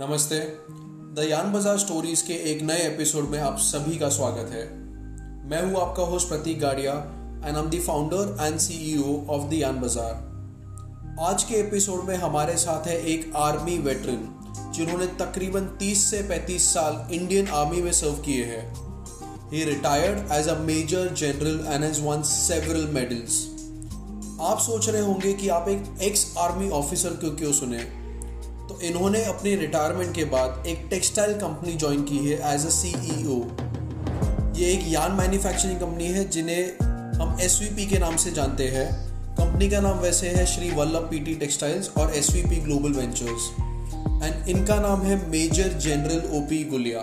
नमस्ते। The yarn बाज़ार stories के एक नए एपिसोड में आप सभी का स्वागत है। मैं हूँ आपका host Prateek Gadia and am the founder and CEO of the yarn Bazaar आज के एपिसोड में हमारे साथ है एक आर्मी वेटरन, जिन्होंने तकरीबन 30 से 35 साल इंडियन आर्मी में सर्व किए हैं। He retired as a major general and has won several medals आप सोच रहे होंगे कि आप एक एक्स आर्मी ऑफिसर क्यों क्यों सुने? तो इन्होंने अपने रिटायरमेंट के बाद एक टेक्सटाइल कंपनी ज्वाइन की है एज अ सीईओ ये एक यान मैन्युफैक्चरिंग कंपनी है, जिन्हें हम एसवीपी के नाम से जानते हैं। कंपनी का नाम वैसे है श्री वल्लभ पीटी टेक्सटाइल्स और एसवीपी ग्लोबल वेंचर्स एंड इनका नाम है major general O P Gulia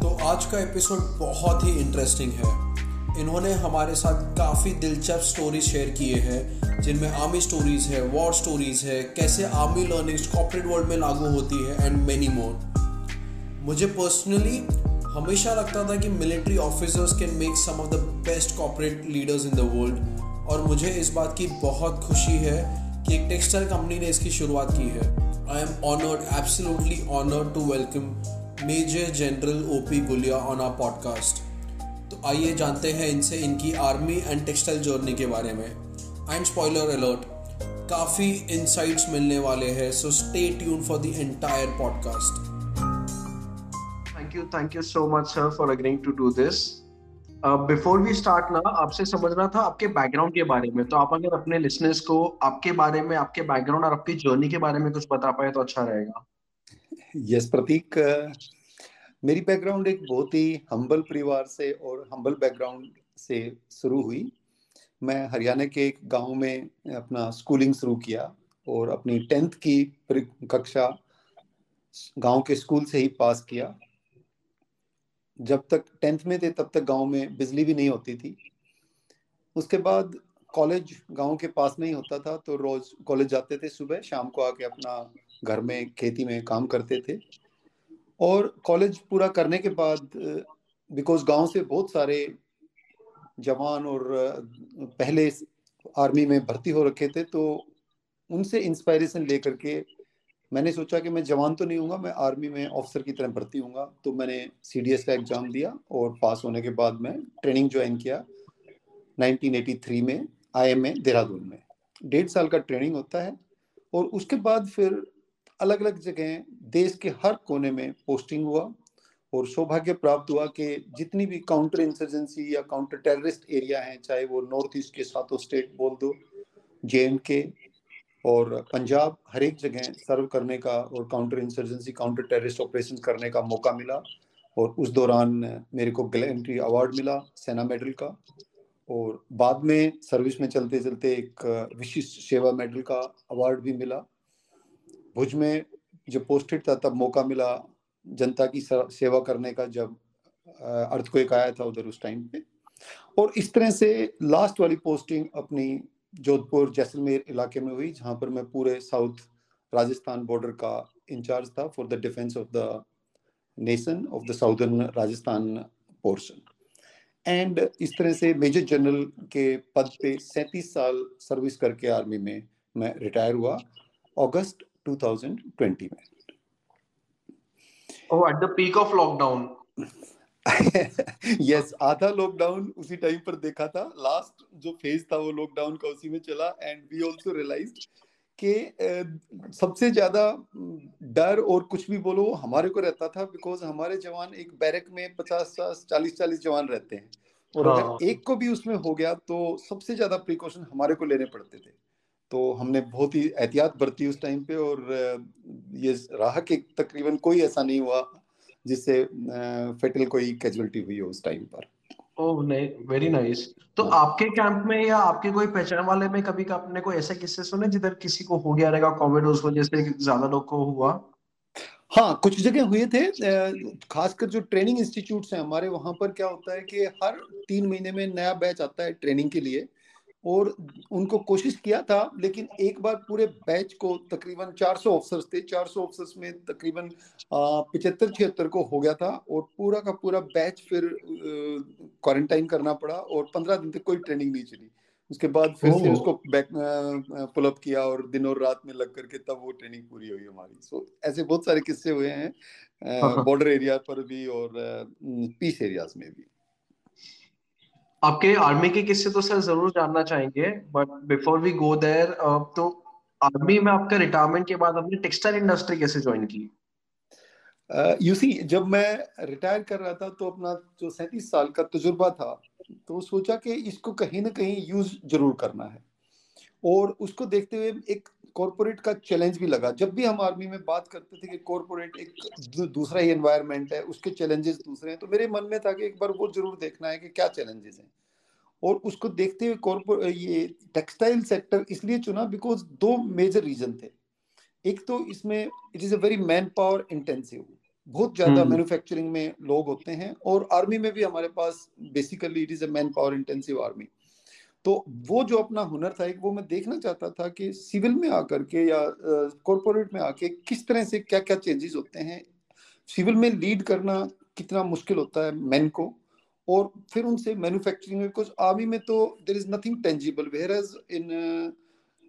तो आज का एपिसोड बहुत ही इंटरेस्टिंग है। इन्होंने हमारे साथ काफ़ी दिलचस्प स्टोरी शेयर किए हैं। जिनमें आर्मी स्टोरीज है वॉर स्टोरीज है, कैसे आर्मी लर्निंग्स कॉपरेट वर्ल्ड में लागू होती है एंड मेनी मोर मुझे पर्सनली हमेशा लगता था कि military officers can make some of the best corporate leaders in the world और मुझे इस बात की बहुत खुशी है कि एक टेक्सटाइल कंपनी ने इसकी शुरुआत की है। I am honoured absolutely honoured to welcome major general OP Gulia on our podcast तो आइए जानते हैं इनसे इनकी आर्मी एंड टेक्सटाइल जर्नी के बारे में। एंड स्पॉइलर अलर्ट काफ़ी इंसाइट्स मिलने वाले हैं so stay tune for the entire podcast thank you thank you so much sir for agreeing to do this before we start ना आपसे समझना था आपके बैकग्राउंड के बारे में तो आप अगर अपने लिसनर्स को आपके बारे में आपके बैकग्राउंड और आपकी जर्नी के बारे में कुछ बता पाए तो अच्छा रहेगा। यस yes, प्रतीक मेरी बैकग्राउंड एक बहुत ही हम्बल परिवार से और हम्बल बैकग्राउंड से शुरू हुई। मैं हरियाणा के एक गाँव में अपना स्कूलिंग शुरू किया और अपनी टेंथ की कक्षा गाँव के स्कूल से ही पास किया। जब तक टेंथ में थे, तब तक गाँव में बिजली भी नहीं होती थी। उसके बाद कॉलेज गाँव के पास नहीं होता था तो रोज कॉलेज जाते थे सुबह, शाम को आके अपना घर में, खेती में काम करते थे। और कॉलेज पूरा करने के बाद बिकॉज़ गाँव से बहुत सारे जवान और पहले आर्मी में भर्ती हो रखे थे तो उनसे इंस्पायरेशन लेकर के मैंने सोचा कि मैं जवान तो नहीं हूँ मैं आर्मी में ऑफिसर की तरह भर्ती हूँ तो मैंने सीडीएस का एग्ज़ाम दिया और पास होने के बाद मैं ट्रेनिंग ज्वाइन किया 1983 में आई एम देहरादून में। डेढ़ साल का ट्रेनिंग होता है और उसके बाद फिर अलग अलग जगह, देश के हर कोने में पोस्टिंग हुआ। और सौभाग्य प्राप्त हुआ कि जितनी भी काउंटर इंसर्जेंसी या काउंटर टेररिस्ट एरिया हैं, चाहे वो नॉर्थ ईस्ट के सातों स्टेट बोल दो जे के और पंजाब, हर एक जगह सर्व करने का और counter insurgency counter terrorist operation करने का मौका मिला और उस दौरान मेरे को गैलेंट्री अवार्ड मिला सेना मेडल का और बाद में सर्विस में चलते चलते एक विशिष्ट सेवा मेडल का अवार्ड भी मिला। भुज में जब पोस्टेड था, तब मौका मिला जनता की सेवा करने का जब अर्थ को एक आया था उधर उस टाइम पे। और इस तरह से लास्ट वाली पोस्टिंग अपनी जोधपुर, जैसलमेर इलाके में हुई, जहाँ पर मैं पूरे साउथ राजस्थान बॉर्डर का इंचार्ज था for the defence of the nation of the southern Rajasthan portion and इस तरह से मेजर जनरल के पद पे सैतीस साल सर्विस करके आर्मी में मैं रिटायर हुआ अगस्त 2020 में। ओह at the peak of lockdown yes आधा लॉकडाउन उसी टाइम पर देखा था। लास्ट जो फ़ेज़ था वो लॉकडाउन का उसी में चला एंड वी आल्सो रियलाइज्ड कि सबसे ज़्यादा डर और कुछ भी बोलो हमारे को रहता था बिकॉज़ हमारे जवान एक बैरक में पचास चालीस चालीस जवान रहते हैं। और हाँ. अगर एक को भी उसमें हो गया तो सबसे ज़्यादा प्रिकॉशन हमारे को लेने पड़ते थे। तो हमने बहुत ही एहतियात बरती उस टाइम पे और ये रहा कि तकरीबन कोई ऐसा नहीं हुआ जिससे फेटल कोई कैजुअलिटी हुई हो उस टाइम पर। ओह नहीं वेरी नाइस तो आपके कैंप में या आपके कोई पहचान वाले में कभी का आपने कोई ऐसे किस्से सुने जिधर किसी को हो गया रहेगा कोविड उस वजह से ज़्यादा लोग को हुआ? हाँ कुछ जगह हुए थे खासकर जो ट्रेनिंग इंस्टीट्यूट हैं हमारे वहाँ पर क्या होता है कि हर तीन महीने में नया बैच आता है ट्रेनिंग के लिए। और उनको कोशिश किया था लेकिन एक बार पूरे बैच को तकरीबन 400 ऑफिसर्स थे 400 ऑफिसर्स में तकरीबन पिछहत्तर छिहत्तर को हो गया था और पूरा का पूरा बैच फिर क्वारंटाइन करना पड़ा और पंद्रह दिन तक कोई ट्रेनिंग नहीं चली। उसके बाद फिर से उसको बैक पुल अप किया और दिन और रात में लग करके तब वो ट्रेनिंग पूरी हुई हमारी। सो ऐसे बहुत सारे किस्से हुए हैं बॉर्डर हाँ, एरिया हाँ। पर भी और पीस एरियाज़ में भी। आपके आर्मी के किस्से तो सर ज़रूर जानना चाहेंगे but before we go there तो आर्मी में आपका रिटायरमेंट के बाद आपने टेक्सटाइल इंडस्ट्री कैसे ज्वाइन की? यू सी जब मैं रिटायर कर रहा था तो अपना जो सैंतीस साल का तजुर्बा था तो सोचा कि इसको कहीं ना कहीं यूज़ ज़रूर करना है। और उसको देखते हुए एक कॉरपोरेट का चैलेंज भी लगा। जब भी हम आर्मी में बात करते थे कि कॉरपोरेट एक दूसरा ही एनवायरनमेंट है उसके चैलेंजेस दूसरे हैं तो मेरे मन में था कि एक बार वो ज़रूर देखना है कि क्या चैलेंजेस हैं। और उसको देखते हुए कॉरपोरेट ये टेक्सटाइल सेक्टर इसलिए चुना बिकॉज़ दो मेजर रीजन थे। एक तो इसमें it is a very manpower intensive बहुत ज़्यादा मैन्युफैक्चरिंग हम्म। में लोग होते हैं और आर्मी में भी हमारे पास basically it is a manpower intensive army तो वो जो अपना हुनर था, एक वो मैं देखना चाहता था कि सिविल में आकर के या कॉरपोरेट में आके किस तरह से क्या क्या चेंजेस होते हैं। सिविल में लीड करना कितना मुश्किल होता है मैन को और फिर उनसे मैन्युफैक्चरिंग में कुछ आर्मी में तो there is nothing tangible whereas in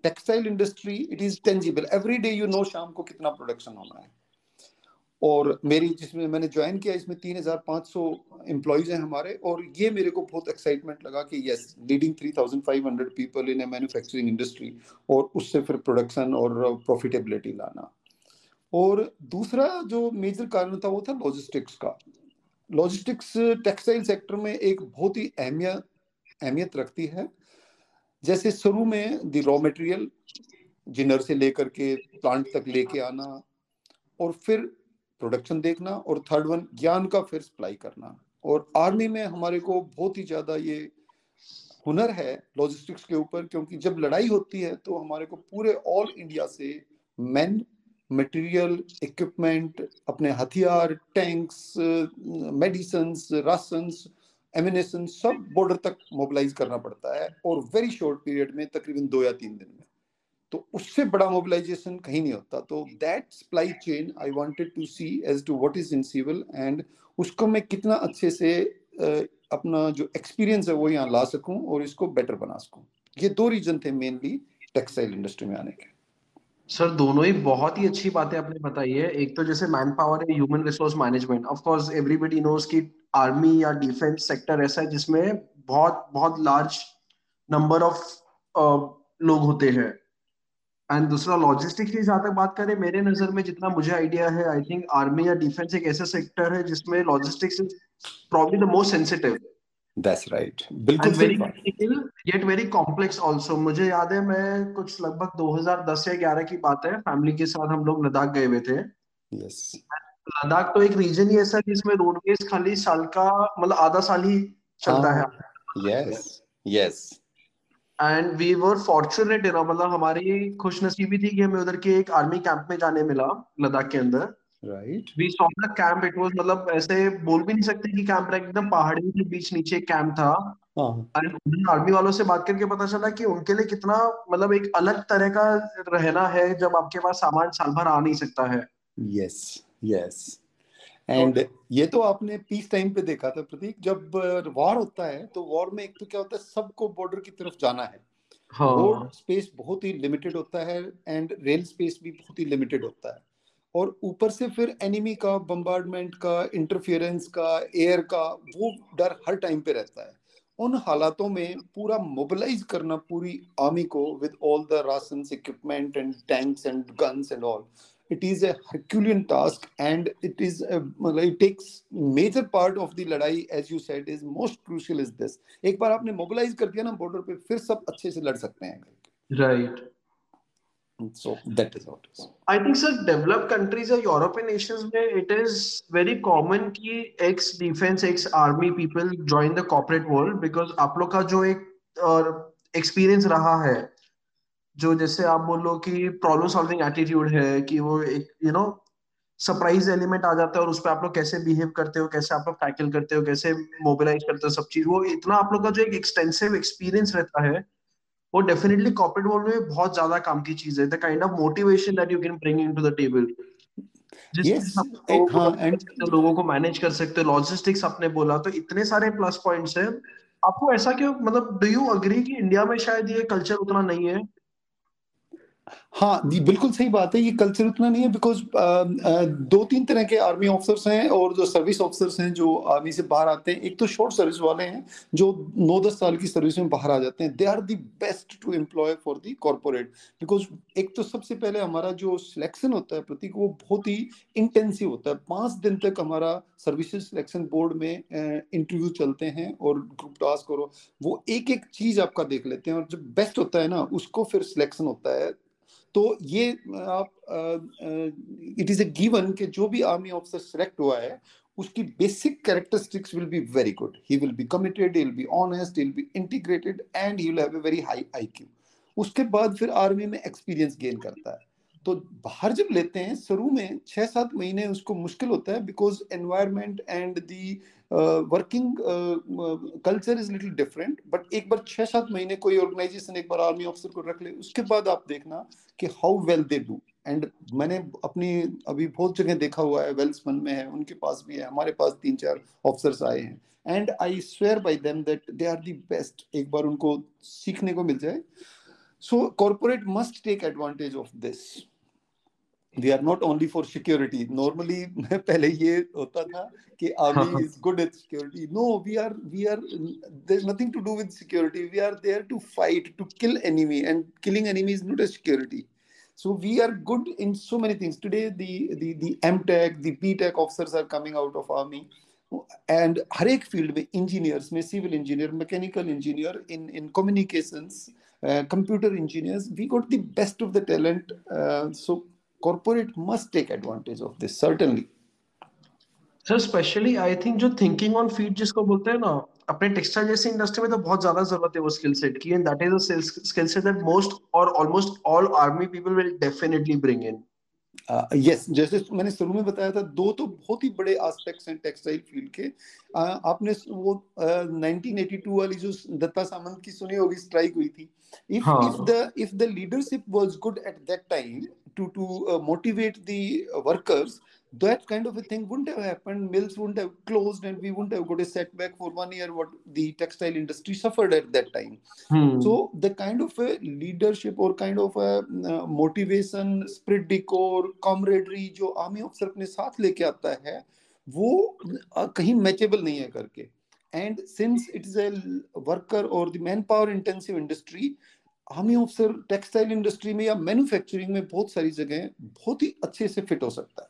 textile industry it is tangible every day you know शाम को कितना प्रोडक्शन होना है। और मेरी जिसमें मैंने ज्वाइन किया, इसमें तीन हज़ार पाँच सौ एम्प्लॉयज़ हैं हमारे और ये मेरे को बहुत एक्साइटमेंट लगा कि yes leading three thousand five hundred people in a manufacturing industry और उससे फिर प्रोडक्शन और प्रॉफिटेबिलिटी लाना। और दूसरा जो मेजर कारण था वो था लॉजिस्टिक्स का। लॉजिस्टिक्स टेक्सटाइल सेक्टर में एक बहुत ही अहमियत अहमियत रखती है। जैसे शुरू में द रॉ मटेरियल जिनर से लेकर के प्लांट तक लेके आना और फिर प्रोडक्शन देखना और थर्ड वन ज्ञान का फिर सप्लाई करना। और आर्मी में हमारे को बहुत ही ज़्यादा ये हुनर है लॉजिस्टिक्स के ऊपर, क्योंकि जब लड़ाई होती है तो हमारे को पूरे ऑल इंडिया से मैन मटेरियल इक्विपमेंट अपने हथियार टैंक्स मेडिसिन राशन एमिनेशन सब बॉर्डर तक मोबिलाइज करना पड़ता है। और वेरी शॉर्ट पीरियड में तकरीबन दो या तीन दिन में। तो उससे बड़ा मोबिलाइजेशन कहीं नहीं होता। तो that supply chain I wanted to see as to what is in civil and उसको मैं कितना अच्छे से अपना जो एक्सपीरियंस है वो यहाँ ला सकूँ और इसको बेटर बना सकूँ। ये दो रीजन थे मेनली टेक्सटाइल इंडस्ट्री में आने के। सर दोनों ही बहुत ही अच्छी बातें आपने बताई है। एक तो जैसे मैन पावर है human resource management of course everybody knows कि आर्मी या डिफेंस सेक्टर ऐसा है जिसमें बहुत बहुत लार्ज नंबर ऑफ़ लोग होते हैं। एंड दूसरा लॉजिस्टिक्स की जहाँ तक बात करें मेरे नज़र में जितना मुझे आइडिया है आई थिंक आर्मी या डिफेंस एक ऐसा सेक्टर है जिसमें logistics is probably the most sensitive that's right बिल्कुल सही बात। येट वेरी कॉम्प्लेक्स आल्सो मुझे याद है मैं कुछ लगभग 2010 या 11 की बात है फैमिली के साथ हम लोग लद्दाख गए हुए थे। यस लद्दाख तो एक रीजन ही ऐसा जिसमें रोडवेज़ खाली साल का मतलब आधा साल ही चलता है। Yes yes and we were fortunate you मतलब हमारी खुशनसीबी थी कि हमें उधर के एक आर्मी कैंप में जाने मिला लद्दाख के अंदर। Right we saw the camp it was मतलब ऐसे बोल भी नहीं सकते कि कैंप एकदम पहाड़ी के बीच नीचे कैंप था। आर्मी वालों से बात करके पता चला कि उनके लिए कितना मतलब एक अलग तरह का रहना है जब आपके पास सामान साल भर आ नहीं सकता है। यस यस एंड ये तो आपने पीस टाइम पे देखा था प्रतीक जब वॉर होता है तो वॉर में एक तो क्या होता है सबको बॉर्डर की तरफ़ जाना है। हाँ. रोड स्पेस बहुत ही लिमिटेड होता है एंड रेल स्पेस भी बहुत ही लिमिटेड होता है। और ऊपर से फिर एनिमी का बम्बार्डमेंट का इंटरफियरेंस का एयर का वो डर हर टाइम पे रहता है। उन हालातों में पूरा मोबिलाइज करना पूरी आर्मी को with all the ration equipment and tanks and guns and all it is herculean task and it is it takes major part of the लड़ाई as you said is most crucial is this एक बार आपने mobilise कर दिया ना border पे, फिर सब अच्छे से लड़ सकते हैं। Right right. So, that is how it is. I think, sir, developed countries or european nations where it is very common कि ex defense ex army people join the corporate world because आप लोग का जो एक experience रहा है, जो जैसे आप बोलो कि प्रॉब्लम सॉल्विंग एटीट्यूड है कि वो एक यू नो सरप्राइज़ एलिमेंट आ जाता है और उस पर आप लोग कैसे बिहेव करते हो, कैसे आप लोग टैकल करते हो, कैसे मोबिलाइज करते हो सब चीज़, वो इतना आप लोग का जो एक एक्सटेंसिव एक्सपीरियंस रहता है वो डेफिनेटली कॉर्पोरेट वर्ल्ड में बहुत ज़्यादा काम की चीज़ है। The kind of motivation that you can bring into the table लोगों को मैनेज कर सकते हो। लॉजिस्टिक्स आपने बोला तो इतने सारे प्लस पॉइंट्स है। आपको ऐसा क्यों मतलब डू यू अग्री कि इंडिया में शायद ये कल्चर उतना नहीं है? हाँ जी बिल्कुल सही बात है, ये कल्चर उतना नहीं है बिकॉज़ दो तीन तरह के आर्मी ऑफिसर्स हैं और जो सर्विस ऑफिसर्स हैं, जो आर्मी से बाहर आते हैं, एक तो शॉर्ट सर्विस वाले हैं जो नौ दस साल की सर्विस में बाहर आ जाते हैं। They are the best to employ for the corporate because एक तो सबसे पहले हमारा जो सिलेक्शन होता है प्रतीक, वो बहुत ही इंटेंसिव होता है। पाँच दिन तक हमारा सर्विसेज़ सिलेक्शन बोर्ड में इंटरव्यू चलते हैं और ग्रुप टास्क और वो एक एक चीज़ आपका देख लेते हैं और जो बेस्ट होता है ना, उसको फिर सिलेक्शन होता है। तो ये, आप इट इज़ ए गिवन कि जो भी आर्मी ऑफिसर सेलेक्ट हुआ है, उसकी basic characteristics will be very good he will be committed he will be honest he will be integrated and he will have a very high IQ उसके बाद फिर army में एक्सपीरियंस गेन करता है। तो बाहर जब लेते हैं, शुरू में छह सात महीने उसको मुश्किल होता है because environment and the working culture is little different but एक बार छह सात महीने कोई ऑर्गेनाइजेशन एक बार आर्मी ऑफिसर को रख ले, उसके बाद आप देखना कि how well they do and मैंने अपनी, अभी बहुत जगह देखा हुआ है वेल्समन में है, उनके पास भी है, हमारे पास तीन चार ऑफिसर्स आए हैं. And I swear by them that they are the best एक बार उनको सीखने को मिल जाए. So corporate must take advantage of this we are not only for security normally पहले ये होता था कि army is good at security no we are we are there is nothing to do with security we are there to fight to kill enemy and killing enemy is not a security so we are good in so many things. Today the the the mtech the btech officers are coming out of army. And हर एक field में engineers में civil engineer mechanical engineer in in communications computer engineers we got the best of the talent so corporate must take advantage of this certainly. Sir specially I think जो thinking on feet जिसको बोलते हैं ना अपने textile जैसी industry में तो बहुत ज़्यादा ज़रूरत है वो स्किल सेट की and that is a skill set that most और almost all army people will definitely bring in yes जैसे मैंने शुरू में बताया था दो तो बहुत ही बड़े एस्पेक्ट्स हैं टेक्सटाइल फ़ील्ड के। Uh, आपने वो uh, 1982 वाली जो दत्ता सामंत की सुनी होगी स्ट्राइक हुई थी। If हाँ. if the if the leadership was good at that time to to uh, motivate the workers that kind of a thing wouldn't have happened mills wouldn't have closed and we wouldn't have got a setback for one year what the textile industry suffered at that time hmm. so the kind of a leadership or kind of a uh, motivation spirit decor camaraderie जो army officer अपने साथ लेके आता है वो uh, कहीं matchable नहीं है करके and since it is a worker और the manpower intensive industry army officer textile industry में या मैन्युफैक्चरिंग में बहुत सारी जगह बहुत ही अच्छे से फिट हो सकता है।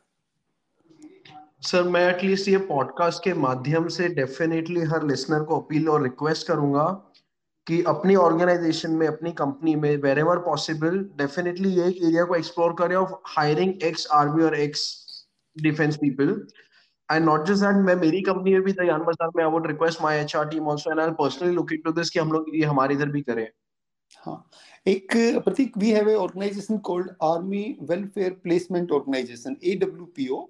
सर, मैं एटलीस्ट ये पॉडकास्ट के माध्यम से डेफिनेटली हर लिसनर को अपील और रिक्वेस्ट करूँगा कि अपनी ऑर्गेनाइजेशन में, अपनी कंपनी में वेर एवर पॉसिबल डेफिनेटली ये एक एरिया को एक्सप्लोर करें ऑफ़ हायरिंग एक्स आर्मी और ex defence people and not just that मैं मेरी कंपनी में भी दयान बाज़ार में I would request my HR team also and I personally look into this कि हम लोग ये हमारे इधर भी करें। हाँ एक Prateek we have a organisation called Army Welfare Placement Organisation AWPO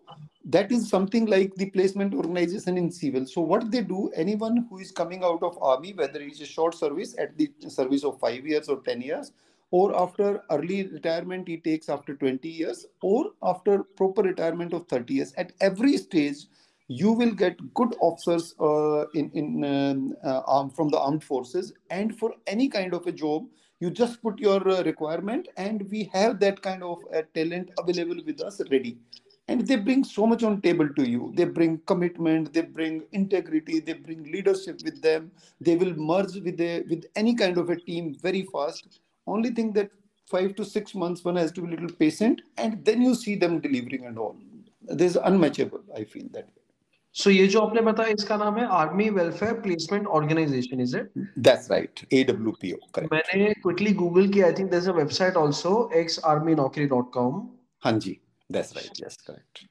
that is something like the placement organization in civil so what they do anyone who is coming out of army whether it's a short service at the service of 5 years or 10 years or after early retirement he takes after 20 years or after proper retirement of 30 years at every stage you will get good officers uh, in in um, uh, from the armed forces. And for any kind of a job you just put your uh, requirement and we have that kind of uh, talent available with us ready. And they bring so much on table to you. They bring commitment they bring integrity they bring leadership with them. They will merge with a with any kind of a team very fast. Only thing that five to six months one has to be a little patient and then you see them delivering and all. This is unmatchable i feel that way so so, ये जो आपने बताया इसका नाम है army welfare placement organisation is it that's right AWPO correct मैंने quickly Google किया I think there is a website also xarmynokri.com हाँ जी that's right yes correct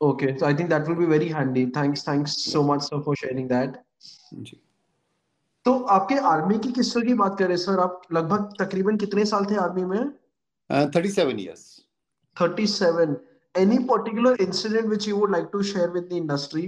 okay so I think that will be very handy thanks thanks so much sir for sharing that जी तो आपके army की किस्सों की बात करें sir आप लगभग तकरीबन कितने साल थे आर्मी में? Uh, 37 years. 37 any particular incident which you would like to share with the industry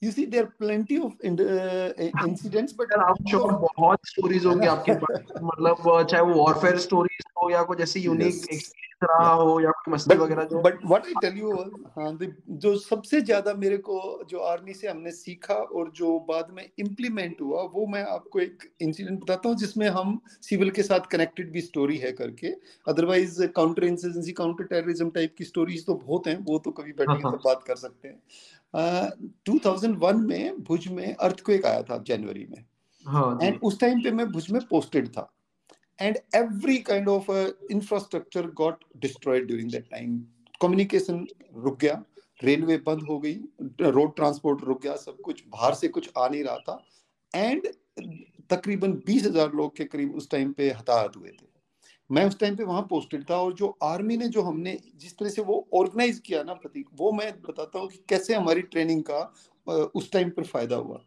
you see there are plenty of uh, incidents but i'm sure बहुत stories होंगे आपके पास मतलब चाहे वो warfare stories हो या कुछ ऐसी यूनिक एक्सपीरियंस रहा हो या कोई मस्ती वगैरह जो but what I tell you हाँ जो सबसे ज़्यादा मेरे को जो आर्मी से हमने सीखा और जो बाद में इम्प्लीमेंट हुआ वो मैं आपको एक इंसिडेंट बताता हूँ जिसमें हम सिविल के साथ कनेक्टेड भी स्टोरी है करके। Otherwise counter insurgency counter terrorism type की स्टोरीज तो बहुत हैं वो तो कभी बैठ के तो बात कर सकते हैं। टू थाउज़ेंड वन में भुज में अर्थक्वेक आया था जनवरी में। एंड हाँ उस टाइम पे मैं भुज में पोस्टेड था। And every kind of uh, infrastructure got destroyed during that time. Communication रुक गया रेलवे बंद हो गई रोड ट्रांसपोर्ट रुक गया सब कुछ बाहर से कुछ आ नहीं रहा था। एंड तकरीबन बीस हज़ार लोग के करीब उस टाइम पे हताहत हुए थे। मैं उस टाइम पे वहाँ पोस्टेड था और जो आर्मी ने जो हमने जिस तरह से वो ऑर्गेनाइज किया ना प्रतीक वो मैं बताता हूँ कि कैसे हमारी ट्रेनिंग का उस टाइम पर फ़ायदा हुआ।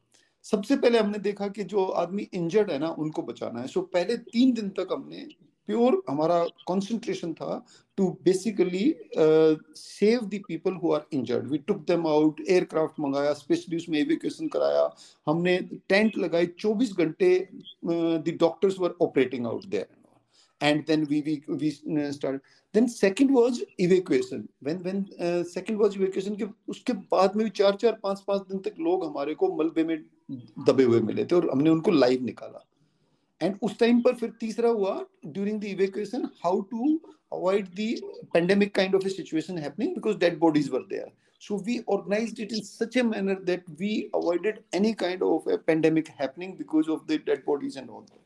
सबसे पहले हमने देखा कि जो आदमी इंजर्ड है ना उनको बचाना है। सो so, पहले तीन दिन तक हमने प्योर हमारा कंसंट्रेशन था to basically save the people who are injured we took them out aircraft मंगाया स्पेशली उसमें एविकेशन कराया। हमने टेंट लगाई 24 घंटे the doctors were operating out there then we we we started. Then second was evacuation. When when uh, second was evacuation के उसके बाद में भी चार चार पाँच पाँच दिन तक लोग हमारे को मलबे में दबे हुए मिले थे और हमने उनको लाइव निकाला। एंड उस टाइम पर फिर तीसरा हुआ during the how to avoid the pandemic kind of situation happening because dead bodies were there so we organize it in such a manner that we avoided any kind of a pandemic happening because of the dead bodies and all that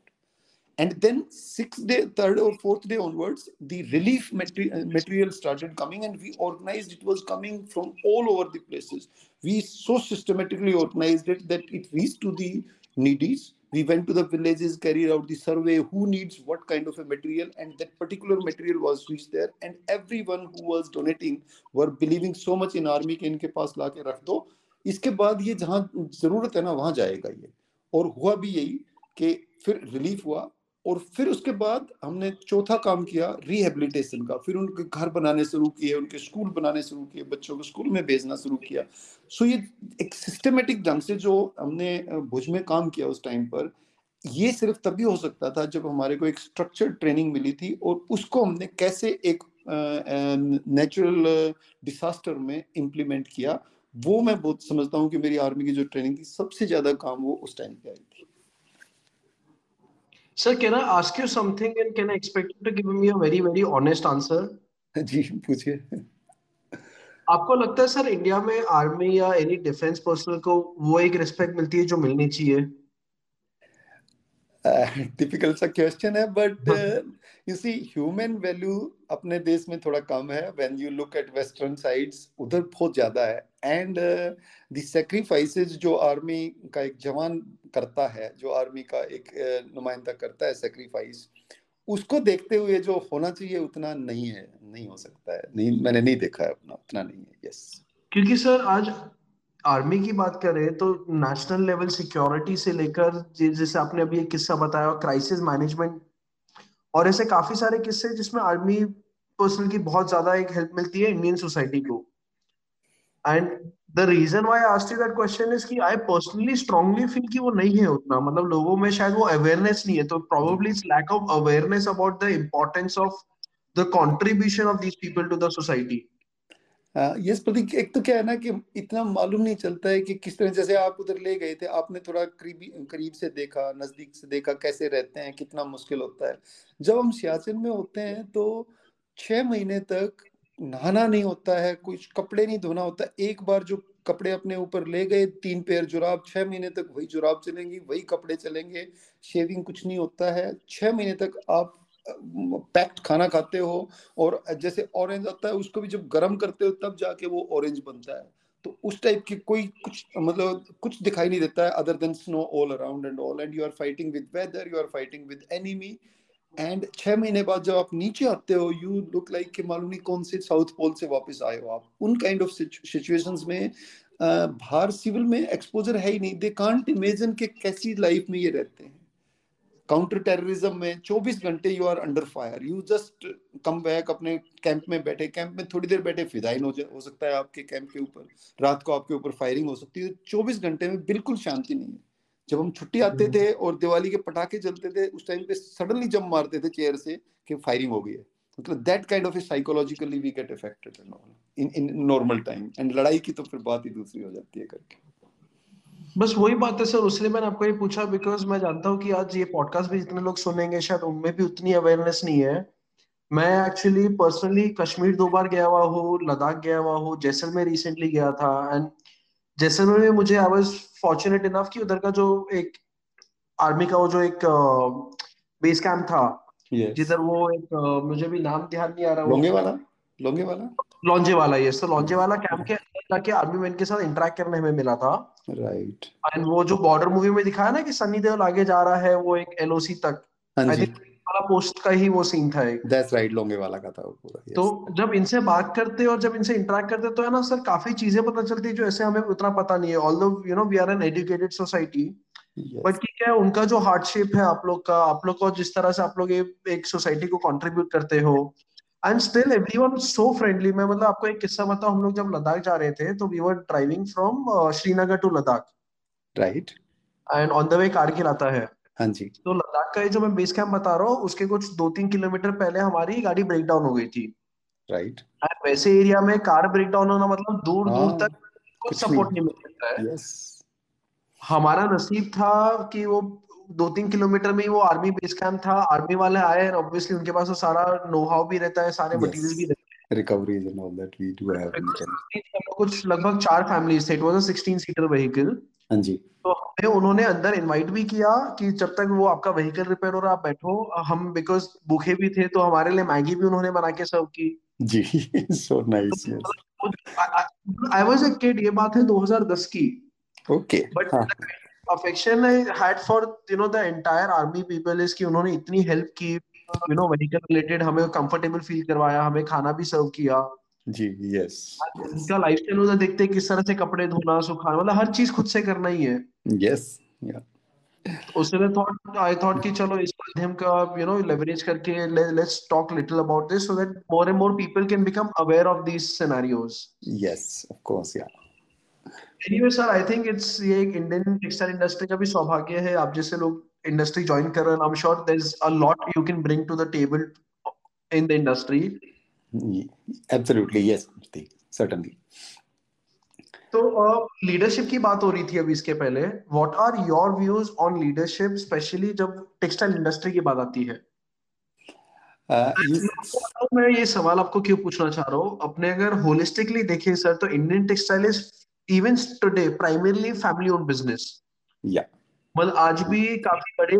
and then six day third और fourth day onwards the relief material started coming and we organize it was coming from all over the places we so systematically organized it that it reached to the needies we went to the villages carried out the survey who needs what kind of a material and that particular material was reached there and everyone who was donating were believing so much in army के इनके पास ला के रख दो इसके बाद ये जहाँ ज़रूरत है ना वहाँ जाएगा ये और हुआ भी यही कि फिर रिलीफ हुआ और फिर उसके बाद हमने चौथा काम किया रिहेबिलिटेशन का। फिर उनके घर बनाने शुरू किए, उनके स्कूल बनाने शुरू किए, बच्चों को स्कूल में भेजना शुरू किया। सो ये एक सिस्टमेटिक ढंग से जो हमने भुज में काम किया उस टाइम पर, ये सिर्फ़ तभी हो सकता था जब हमारे को एक स्ट्रक्चर्ड ट्रेनिंग मिली थी और उसको हमने कैसे एक नेचुरल डिसास्टर में इम्प्लीमेंट किया, वो मैं बहुत समझता हूँ कि मेरी आर्मी की जो ट्रेनिंग थी, सबसे ज़्यादा काम वो उस टाइम पे आई। Sir can I ask you something and can I expect you to give me a very very honest answer जी पूछिए। आपको लगता है सर इंडिया में आर्मी या एनी डिफेंस पर्सनल को वो एक रिस्पेक्ट मिलती है जो मिलनी चाहिए? टिपिकल सा क्वेश्चन है but you see human value अपने देश में थोड़ा कम है। When you look at western sides उधर बहुत ज़्यादा है। एंड द सेक्रीफाइसेस जो आर्मी का एक जवान करता है जो आर्मी का एक uh, नुमाइंदा करता है सेक्रीफाइस उसको देखते हुए जो होना चाहिए उतना नहीं है नहीं हो सकता है। नहीं मैंने नहीं देखा है अपना उतना नहीं है। Yes yes. क्योंकि सर आज आर्मी की बात करें तो नेशनल लेवल सिक्योरिटी से लेकर जैसे आपने अभी एक किस्सा बताया क्राइसिस मैनेजमेंट और ऐसे काफ़ी सारे किस्से जिसमें आर्मी पर्सनल की बहुत ज़्यादा एक हेल्प मिलती है इंडियन सोसाइटी को। And the reason why asked you that question is कि आई पर्सनली स्ट्रांगली फील कि वो नहीं है उतना। मतलब लोगों में शायद वो अवेयरनेस नहीं है तो probably it's lack of awareness about the importance of the contribution of these people to the society yes Prateek एक तो क्या है ना कि इतना मालूम नहीं चलता है कि किस तरह, जैसे आप उधर ले गए थे, आपने थोड़ा करीबी, करीब से देखा, नज़दीक से देखा कैसे रहते हैं, कितना मुश्किल होता है। जब हम सियाचिन में होते हैं तो छह महीने तक नहाना नहीं होता है, कुछ कपड़े नहीं धोना होता। एक बार जो कपड़े अपने ऊपर ले गए, तीन पेयर जुराब, छह महीने तक वही जुराब चलेंगी, वही कपड़े चलेंगे, शेविंग कुछ नहीं होता है। छह महीने तक आप पैक्ड खाना खाते हो और जैसे ऑरेंज आता है, उसको भी जब गर्म करते हो, तब जाके वो ऑरेंज बनता है। तो उस टाइप की कोई कुछ मतलब कुछ दिखाई नहीं देता है other than snow all around and all and you are fighting with weather you are fighting with enemy and छह महीने बाद जब आप नीचे आते हो यू लुक लाइक कि मालूम नहीं कौन से साउथ पोल से वापस आए हो आप। उन काइंड ऑफ़ सिचुएशंस में बाहर सिविल में एक्सपोजर है ही नहीं। दे कांट इमेजिन के कैसी लाइफ में ये रहते हैं। काउंटर टेररिज्म में 24 घंटे you are under fire you just come back अपने कैंप में बैठे कैंप में थोड़ी देर बैठे फिदाइन हो, हो सकता है आपके कैंप के ऊपर रात को आपके ऊपर फायरिंग हो सकती है। 24 घंटे में बिल्कुल शांति नहीं है। जब हम छुट्टी आते हम्म। थे और दिवाली के पटाखे चलते थे उस टाइम पे सडनली जम मारते थे चेयर से कि फायरिंग हो गई है। मतलब that kind of psychologically we get affected in in normal time and लड़ाई की तो फिर बात ही दूसरी हो जाती है करके। बस वही बात है सर उसलिए मैंने आपको ये पूछा बिकॉज़ मैं जानता हूँ कि आज ये पॉडकास्ट भी जितने लोग सुनेंगे शायद उनमें भी उतनी अवेयरनेस नहीं है। मैं एक्चुअली पर्सनली कश्मीर दो बार गया हुआ हूँ लद्दाख गया हुआ हूँ जैसलमेर रिसेंटली गया था एंड जैसलमेर में मुझे आई वाज फॉर्चुनेट इनफ कि उधर का जो एक आर्मी का वो जो एक बेस कैंप था yes. जिधर वो एक uh, मुझे भी नाम ध्यान नहीं आ रहा लोंगे वाला लोंगे वाला लॉन्जे वाला ये तो लॉन्जे वाला कैंप के जाके आर्मी मैन के साथ इंटरेक्ट करने में मिला था। Right right. एंड वो जो बॉर्डर मूवी में दिखाया ना कि सनी देओल आगे जा रहा है वो एक एलओसी तक। हाँ वाला पोस्ट का ही वो सीन था एक। दैट्स राइट लोंगे वाला का था वो पूरा yes. तो जब इनसे बात करते और जब इनसे इंटरेक्ट करते तो है ना सर काफ़ी चीज़ें पता चलती है जो ऐसे हमें उतना पता नहीं है। Although you know we are an educated society but ठीक है उनका जो हार्डशिप है आप लोग का आप लोग को जिस तरह से आप लोग एक सोसाइटी को कंट्रीब्यूट करते हो and still everyone so friendly मैं मतलब आपको एक किस्सा बताऊँ हम लोग जब लद्दाख जा रहे थे तो we were driving from Srinagar to Ladakh. Right and on the way Kargil आता है. हाँ जी. तो लद्दाख का जो मैं बेस कैंप बता रहा हूँ उसके कुछ दो तीन किलोमीटर पहले हमारी गाड़ी ब्रेक डाउन हो गई थी. Right right. वैसे एरिया में कार ब्रेक डाउन होना मतलब दूर दूर हाँ, तक कुछ सपोर्ट नहीं मिल सकता है. Yes. हमारा नसीब था कि वो दो तीन किलोमीटर में ही वो आर्मी बेस कैंप था। आर्मी वाले आए और ऑब्वियसली उनके पास वो सारा नो हाउ भी रहता है सारे मटेरियल yes. भी रहते हैं। Recoveries and all that we do have कुछ लगभग चार फैमिलीज़ थे। It was a 16 seater vehicle हाँ जी। तो हमें उन्होंने अंदर इनवाइट भी किया कि जब तक वो आपका व्हीकल रिपेयर हो रहा आप बैठो। हम बिकॉज़ भूखे भी थे तो हमारे लिए मैगी भी उन्होंने बना के सर्व की। जी so nice yes I was a kid ये बात है 2010 की। Okay but affection I had for you know the entire army people is कि उन्होंने इतनी हेल्प की यू नो व्हीकल रिलेटेड हमें कंफर्टेबल फील करवाया हमें खाना भी सर्व किया। जी यस उनका लाइफस्टाइल उधर देखते किस तरह से कपड़े धोना सुखाना मतलब हर चीज़ खुद से करना ही है। यस उसने थॉट आई थॉट कि चलो इस माध्यम का यू नो लेवरेज करके let's talk little about this so that more and more people can become aware of these scenarios yes of course या anyway sir I think it's ये एक Indian textile industry का भी सौभाग्य है। आप जैसे लोग इंडस्ट्री ज्वाइन कर रहे हैं I am sure there is a lot you can bring to the table in the industry absolutely yes certainly तो लीडरशिप uh, की बात हो रही थी अभी इसके पहले। What are your views on leadership specially जब टेक्सटाइल इंडस्ट्री की बात आती है? uh, मैं ये सवाल आपको क्यों पूछना चाह रहा हूँ? अपने अगर होलिस्टिकली देखें सर तो Indian textile is even today primarily family own business या मतलब आज भी काफ़ी बड़े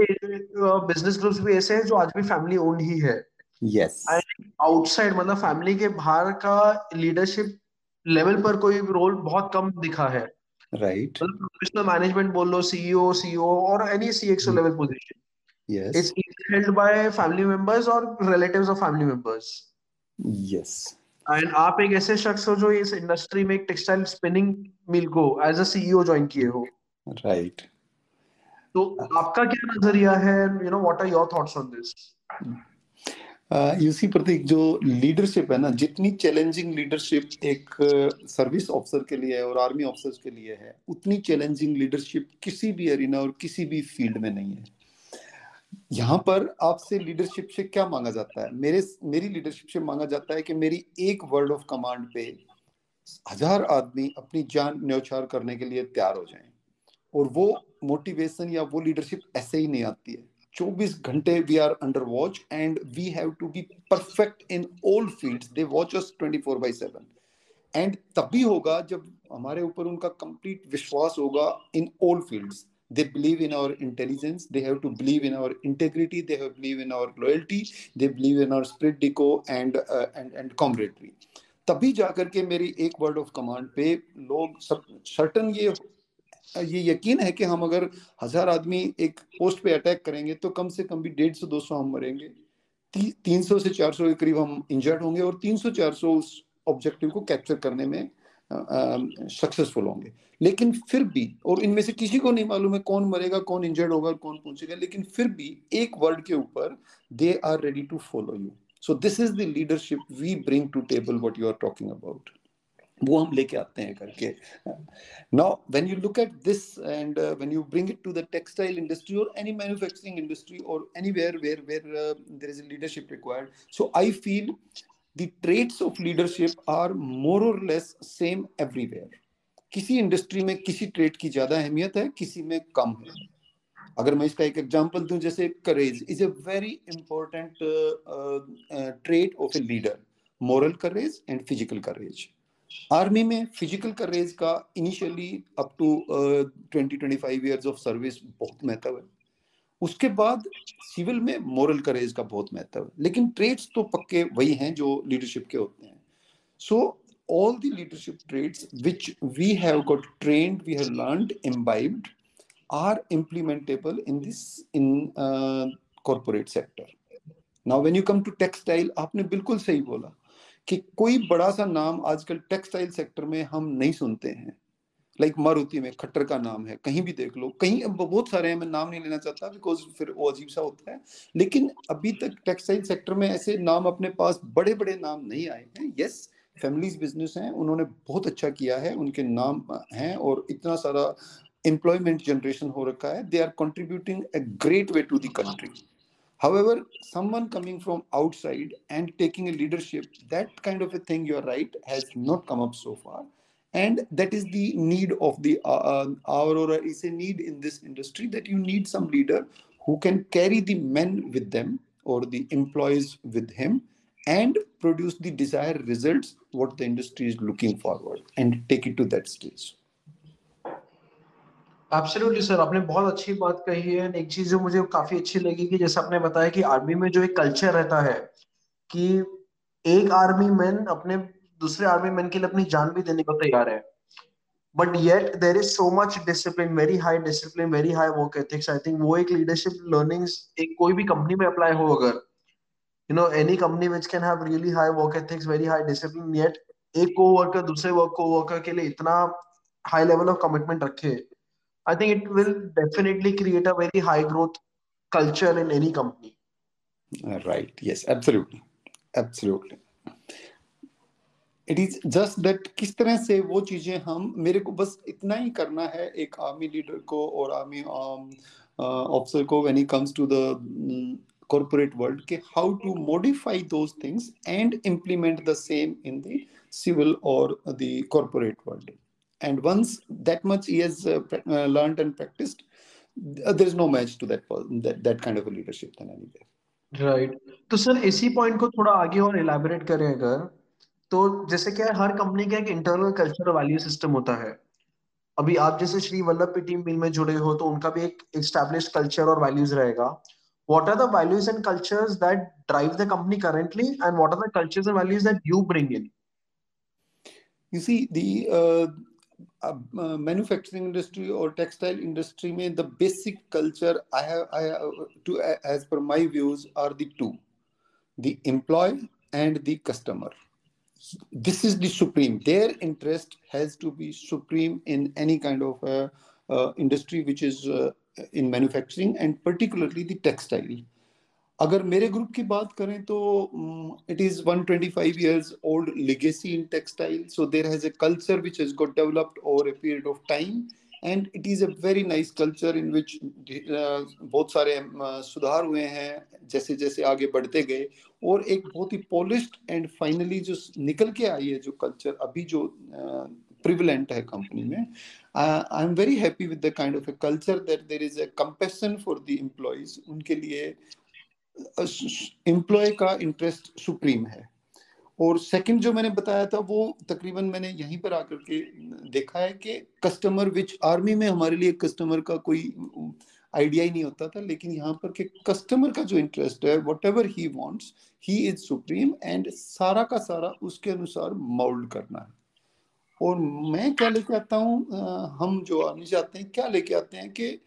बिज़नेस ग्रुप्स भी ऐसे हैं जो आज भी फैमिली ओन ही। है यस आउटसाइड मतलब फैमिली के बाहर का लीडरशिप लेवल पर कोई रोल बहुत कम दिखा है। राइट प्रोफेशनल मैनेजमेंट बोल लो सीईओ सीईओ और any CXO level position yes. It's held by family members or relatives of family members yes. And आप एक ऐसे शख्स हो जो इस इंडस्ट्री में एक टेक्सटाइल स्पिनिंग मिल को एज अ सीईओ ज्वाइन किए हो। राइट तो आपका क्या नज़रिया है? You know what are your thoughts on this you see Prateek जो लीडरशिप है ना जितनी चैलेंजिंग लीडरशिप एक सर्विस uh, ऑफिसर के लिए है और आर्मी ऑफिसर्स के लिए है उतनी चैलेंजिंग लीडरशिप किसी भी अरीना और किसी भी फ़ील्ड में नहीं है। यहाँ पर आपसे लीडरशिप से क्या मांगा जाता है? मेरे, मेरी लीडरशिप से मांगा जाता है कि मेरी एक वर्ड ऑफ़ कमांड पे हज़ार आदमी अपनी जान न्यौछार करने के लिए तैयार हो जाएँ। और वो मोटिवेशन या वो लीडरशिप ऐसे ही नहीं आती है। 24 घंटे we are under watch and we have to be perfect in all fields they watch us 24 by 7 and तभी होगा जब हमारे ऊपर उनका कंप्लीट विश्वास होगा in all fields they believe in our intelligence they have to believe in our integrity they have believe in our loyalty they believe in our spirit deco and uh, and and camaraderie तभी जाकर के मेरी एक word of command पे लोग सब certain ये ये यकीन है कि हम अगर हज़ार आदमी एक पोस्ट पे अटैक करेंगे तो कम से कम भी डेढ़ सौ दो सौ हम मरेंगे ती, तीन सौ से चार सौ के करीब हम इंजर्ड होंगे और तीन सौ चार सौ उस ऑब्जेक्टिव को कैप्चर करने में सक्सेसफुल होंगे। लेकिन फिर भी, और इनमें से किसी को नहीं मालूम है कौन मरेगा, कौन इंजर्ड होगा, कौन पहुंचेगा, लेकिन फिर भी एक वर्ड के ऊपर they are ready to follow you so this is the leadership we bring to table what you are talking about वो हम लेके आते हैं करके। Now when you look at this and when you bring it to the textile industry और any manufacturing industry और anywhere where where there is a leadership required so I feel the traits of leadership are more or less same everywhere किसी industry में किसी trait की ज़्यादा अहमियत है, किसी में कम है। अगर मैं इसका एक एग्जांपल दूँ, जैसे courage is a very important trait of a leader moral courage and physical courage army में फ़िज़िकल करेज का initially up to twenty twenty five years of service बहुत महत्व है। उसके बाद सिविल में मॉरल करेज का बहुत महत्व है। लेकिन ट्रेड्स तो पक्के वही हैं जो लीडरशिप के होते हैं। So all the leadership traits which we have got trained we have learned imbibed are implementable in this in corporate sector now when you come to textile आपने बिल्कुल सही बोला कि कोई बड़ा सा नाम आजकल टेक्सटाइल सेक्टर में हम नहीं सुनते हैं। लाइक like मारुति में, खट्टर का नाम है, कहीं भी देख लो, कहीं बहुत सारे हैं, मैं नाम नहीं लेना चाहता बिकॉज़ फिर वो अजीब सा होता है, लेकिन अभी तक टेक्सटाइल सेक्टर में ऐसे नाम अपने पास बड़े बड़े नाम नहीं आए हैं। यस फैमिलीज़ बिज़नेस हैं, उन्होंने बहुत अच्छा किया है, उनके नाम हैं और इतना सारा एम्प्लॉयमेंट जनरेशन हो रखा है they are contributing a great way to the country however, someone coming from outside and taking a leadership, that kind of a thing you're right, has not come up so far. and that is the need of the uh, our or is a need in this industry that you need some leader who can carry the men with them or the employees with him and produce the desired results what the industry is looking forward and take it to that stage absolutely sir आपने बहुत अच्छी बात कही है एक चीज जो मुझे काफी अच्छी लगी कि जैसे आपने बताया कि आर्मी में जो एक कल्चर रहता है कि एक आर्मी मैन अपने दूसरे आर्मी मैन के लिए अपनी जान भी देने को तैयार है but yet there is so much discipline very high discipline very high work ethics I think वो एक लीडरशिप लर्निंग्स एक कोई भी कंपनी में अप्लाई हो अगर you know any company which can have really high work ethics very high discipline yet एक co-worker दूसरे वर्क co-worker के लिए इतना high level of commitment रखे I think it will definitely create a very high growth culture in any company. Right. Yes. Absolutely. Absolutely. It is just that किस तरह से वो चीज़ें हम, मेरे को बस इतना ही करना है एक आर्मी लीडर को और आर्मी ऑफिसर को when he comes to the corporate world के how to modify those things and implement the same in the civil और the corporate world and once that much he has learned and practised there is no match to that that kind of leadership then anywhere right तो sir इसी point को थोड़ा आगे और elaborate करें अगर। तो जैसे क्या है, हर कंपनी का एक इंटरनल कल्चर वैल्यू सिस्टम होता है। अभी आप जैसे श्री वल्लभ पी टीम मिल में जुड़े हो तो उनका भी एक एस्टेब्लिश कल्चर और वैल्यूज़ रहेगा। What are the values and cultures that drive the company currently and what are the cultures and values that you bring in you see the manufacturing industry और टेक्सटाइल इंडस्ट्री में the basic culture I have I to as per my views are the to the employee and the customer this is the supreme their interest has to be supreme in any kind of uh, uh industry which is uh, in manufacturing and particularly the textile अगर मेरे group की बात करें तो it is 125 years old legacy in textile so there has a culture which has got developed over a period of time and it is a very nice culture in uh, बहुत सारे uh, सुधार हुए हैं जैसे जैसे आगे बढ़ते गए। और एक बहुत ही पॉलिश्ड एंड फाइनली जो निकल के आई है जो कल्चर अभी जो प्रिवलेंट है कंपनी में I am very happy with the kind of a culture that there is a compassion for the employees उनके लिए एम्प्लॉय का इंटरेस्ट सुप्रीम है। और सेकंड जो मैंने बताया था, वो तकरीबन मैंने यहीं पर आकर के देखा है कि कस्टमर विच आर्मी में हमारे लिए कस्टमर का कोई आइडिया ही नहीं होता था, लेकिन यहाँ पर के कस्टमर का जो इंटरेस्ट है whatever he wants he is supreme and सारा का सारा उसके अनुसार मोल्ड करना है। और मैं क्या लेके आता हूँ हम जो आने चाहते हैं, क्या लेके आते हैं कि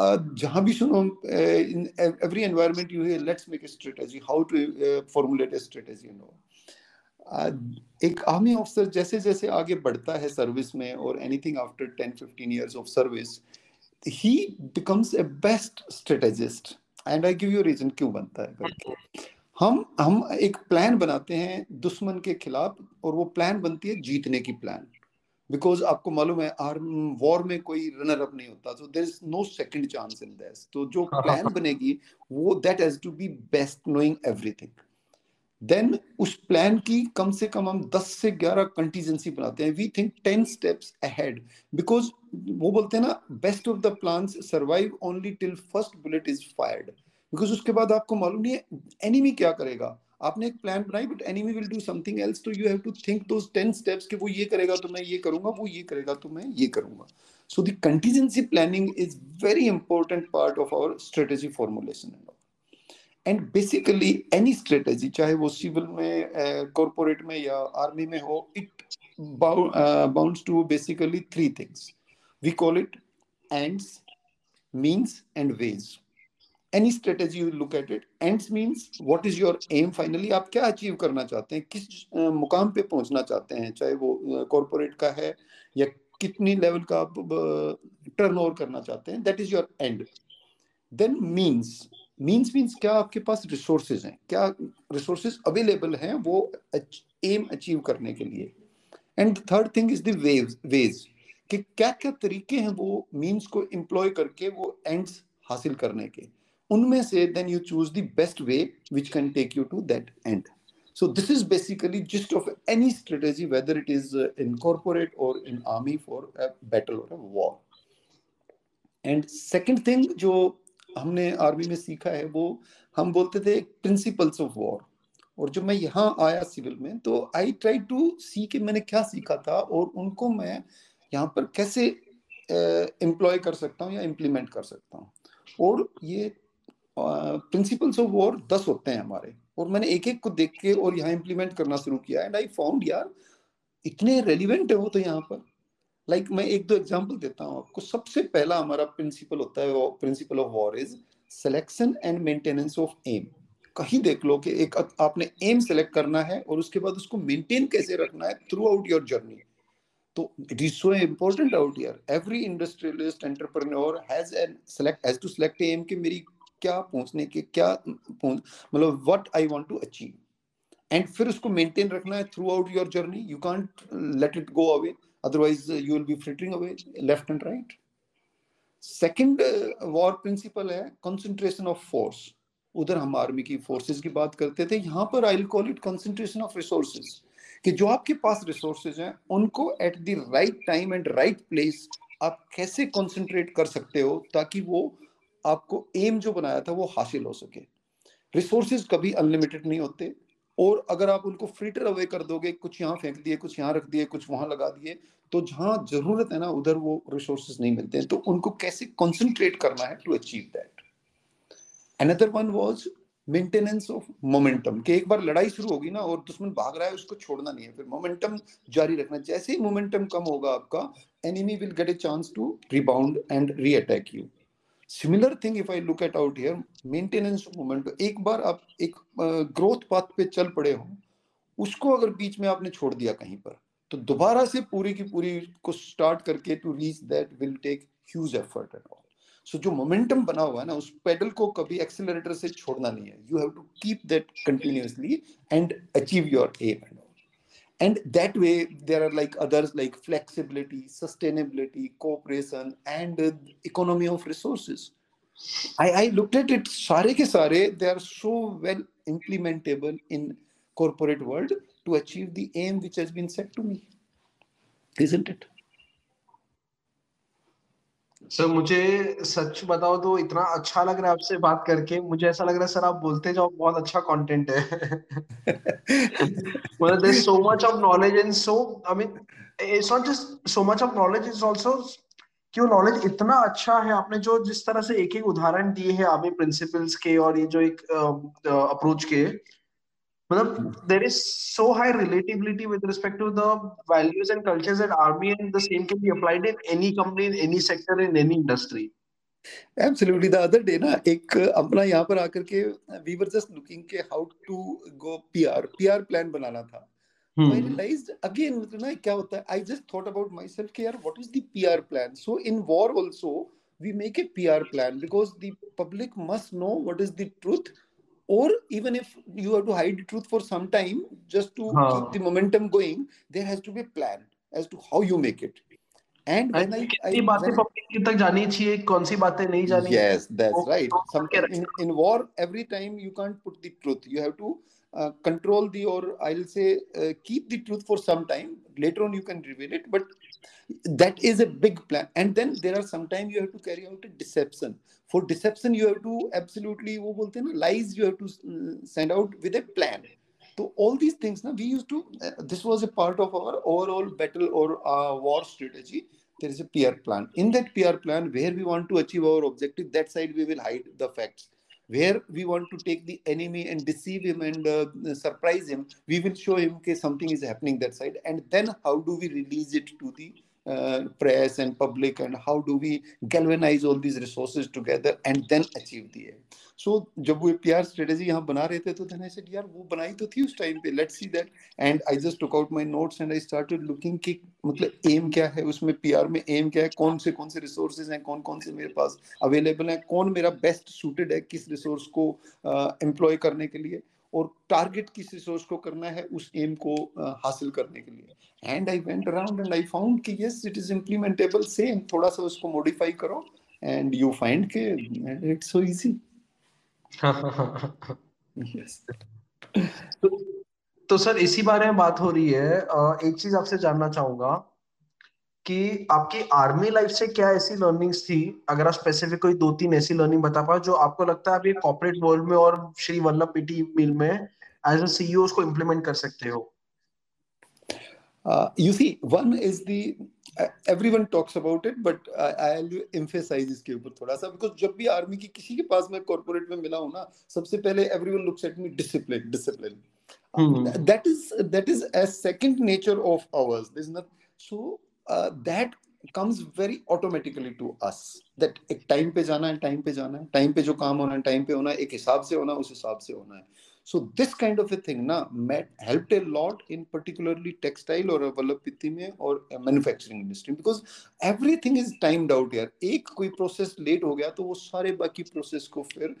जहाँ भी सुनो every environment you let's make a strategy how to formulate a strategy you know एक आर्मी ऑफिसर जैसे जैसे आगे बढ़ता है सर्विस में और anything after ten fifteen years of service he becomes a best strategist and I give you reason क्यों बनता है करके। हम हम एक प्लान बनाते हैं दुश्मन के खिलाफ और वो प्लान बनती है जीतने की प्लान बिकॉज़ आपको मालूम है आर्म वॉर में कोई रनर अप नहीं होता so there is no second chance in this तो जो प्लान बनेगी वो that has to be best knowing everything then उस प्लान की कम से कम हम 10 से 11 कंटीजेंसी बनाते हैं. We think 10 steps ahead because वो बोलते हैं ना best of the plans survive only till first bullet is fired because उसके बाद आपको मालूम नहीं है एनिमी क्या करेगा? आपने एक प्लान बनाई but enemy will do something else तो you have to think those 10 steps कि वो ये करेगा तो मैं ये करूँगा, वो ये करेगा तो मैं ये करूँगा. So the contingency planning is very important part of our strategy formulation and basically any strategy चाहे वो सिविल में कॉरपोरेट uh, में या आर्मी में हो it bounds to basically three things we call it ends means and ways any strategy you look at it ends means what is your aim finally? आप क्या achieve करना चाहते हैं? किस मुकाम पे पहुँचना चाहते हैं? चाहे वो कॉरपोरेट का है या कितनी लेवल का आप टर्न ओवर करना चाहते हैं? That is your end then means means means क्या आपके पास रिसोर्सेज हैं? क्या रिसोर्सेज अवेलेबल हैं वो एम अचीव करने के लिए? And third thing is ways कि क्या क्या तरीके हैं वो मीन्स को एम्प्लॉय करके वो एंड्स हासिल करने के? उनमें से then you choose the best way which can take you to that and so this is basically gist of any strategy whether it is uh, in army for a battle or a war. And second thing जो हमने army में सीखा है, वो हम बोलते थे principles of war और जब मैं यहाँ आया सिविल में तो आई ट्राई टू सी के मैंने क्या सीखा था और उनको मैं यहाँ पर कैसे एम्प्लॉय कर सकता हूँ या इम्प्लीमेंट कर सकता हूँ। और ये प्रिंसिपल्स ऑफ़ वॉर दस होते हैं हमारे। और मैंने एक एक को देख के और यहाँ इम्प्लीमेंट करना शुरू किया एंड आई फाउंड यार, इतने रेलिवेंट है वो तो यहाँ पर। लाइक like, मैं एक दो एग्जांपल देता हूँ आपको। सबसे पहला हमारा प्रिंसिपल होता है principle of war is selection and maintenance of aim कहीं देख लो कि एक आपने एम सेलेक्ट करना है और उसके बाद उसको मेंटेन कैसे रखना है थ्रू आउट योर जर्नी तो it is so important out here every industrialist entrepreneur has an select has to select aim कि मेरी क्या पहुँचने के क्या मतलब what I want to achieve and फिर उसको मेंटेन रखना है throughout your journey you can't let it go away otherwise you will be flittering away left and right second war principle है कंसंट्रेशन ऑफ़ फोर्स उधर हम army की forces की बात करते थे, यहाँ पर I call it concentration of resources कि जो आपके पास रिसोर्सेज हैं, उनको at the right time and right place आप कैसे कंसंट्रेट कर सकते हो, ताकि वो आपको एम जो बनाया था, वो हासिल हो सके. रिसोर्सेज कभी अनलिमिटेड नहीं होते. और अगर आप उनको फ़िल्टर अवे कर दोगे, कुछ यहाँ फेंक दिए, कुछ यहाँ रख दिए, कुछ वहाँ लगा दिए तो जहाँ ज़रूरत है ना, उधर वो रिसोर्सेज नहीं मिलते हैं। तो उनको कैसे कॉन्सेंट्रेट करना है to achieve that another one was maintenance of momentum कि एक बार लड़ाई शुरू होगी ना और दुश्मन भाग रहा है, उसको छोड़ना नहीं है, फिर मोमेंटम जारी रखना। जैसे ही मोमेंटम कम होगा आपका enemy will get a chance to rebound and reattack you similar thing if I look at out here maintenance moment एक बार आप एक ग्रोथ पाथ पे चल पड़े हो, उसको अगर बीच में आपने छोड़ दिया कहीं पर तो दोबारा से पूरी की पूरी को स्टार्ट करके to reach that will take huge effort at all so जो मोमेंटम बना हुआ है ना, उस पेडल को कभी एक्सेलरेटर से छोड़ना नहीं है. You have to keep that continuously and achieve your aim and and that way there are like others like flexibility sustainability cooperation and uh, economy of resources. I, I looked at it sare ke sare they are so well implementable in corporate world to achieve the aim which has been set to me isn't it sir मुझे सच बताओ तो इतना अच्छा लग रहा है आपसे बात करके। मुझे ऐसा लग रहा है, सर, आप बोलते जाओ, बहुत अच्छा कंटेंट है। मतलब there so much of knowledge and so I mean it's not just so much of knowledge is also कि नॉलेज इतना अच्छा है? आपने जो जिस तरह से एक एक उदाहरण दिए हैं आर्मी प्रिंसिपल्स के और ये जो एक अप्रोच के मतलब there is so high relatability with respect to the values and cultures at army and the same can be applied in any company in any sector in any industry Absolutely. The other day ना एक अपना यहाँ पर आकर के we were just looking के how to go PR PR plan बनाना था hmm. I realized again मतलब ना क्या होता है I just thought about myself कि यार what is the PR plan so in war also we make a PR plan because the public must know what is the truth or even if you have to hide the truth for some time just to हाँ. keep the momentum going there has to be a plan as to how you make it and when I, कितनी बातें public तक जानी चाहिए कौन सी बातें नहीं जानी yes that's वो right control some करके in, in war every time you can't put the truth you have to uh, control the or i'll say uh, keep the truth for some time later on you can reveal it but that is a big plan and then there are sometimes you have to carry out a deception for deception you have to absolutely wo bolte lies you have to uh, send out with a plan so all these things now we used to uh, this was a part of our overall battle or uh, war strategy there is a PR plan. In that PR plan, where we want to achieve our objective, that side we will hide the facts. Where we want to take the enemy and deceive him and uh, surprise him, we will show him that something is happening that side. And then how do we release it to the uh, press and public and how do we galvanize all these resources together and then achieve the aim सो जब वो PR strategy यहाँ बना रहे थे तो then I said यार वो बनाई तो थी उस टाइम पे let's see that and I just took out my notes and I started looking कि मतलब एम क्या है उसमें पीआर में एम क्या है कौन से कौन से रिसोर्सेज हैं कौन कौन से मेरे पास अवेलेबल हैं कौन मेरा बेस्ट सूटेड है किस रिसोर्स को एम्प्लॉय uh, करने के लिए और टारगेट किस रिसोर्स को करना है उस एम को uh, हासिल करने के लिए। And I went around and I found कि yes it is implementable same थोड़ा सा उसको मॉडिफाई करो एंड यू फाइंड के इट्स सो इजी तो, तो सर इसी बारे में बात हो रही है। एक चीज़ आपसे जानना चाहूँगा कि आपकी आर्मी लाइफ से क्या ऐसी लर्निंग्स थी? अगर आप स्पेसिफिक कोई दो तीन ऐसी लर्निंग बता पाओ जो आपको लगता है आप ये कॉर्पोरेट वर्ल्ड में और श्री वल्लभ पीटी मिल में एज अ सीईओ उसको इम्प्लीमेंट कर सकते हो? You see one is the everyone talks about it but I emphasize इसके ऊपर थोड़ा सा बिकॉज़ जब भी आर्मी की किसी के पास मैं कॉर्पोरेट में मिला हूँ ना सबसे पहले everyone looks at me discipline discipline that is that is a second nature of ours this not so that comes very automatically to us that एक टाइम पे जाना है टाइम पे जाना है टाइम पे जो काम होना है टाइम पे होना है एक हिसाब से होना है उस हिसाब से होना है। So this kind of a thing na met, helped a lot in particularly textile or Vallabhpiti में और manufacturing industry because everything is timed out here. एक कोई प्रोसेस लेट हो गया तो वो सारे बाकी प्रोसेस को फिर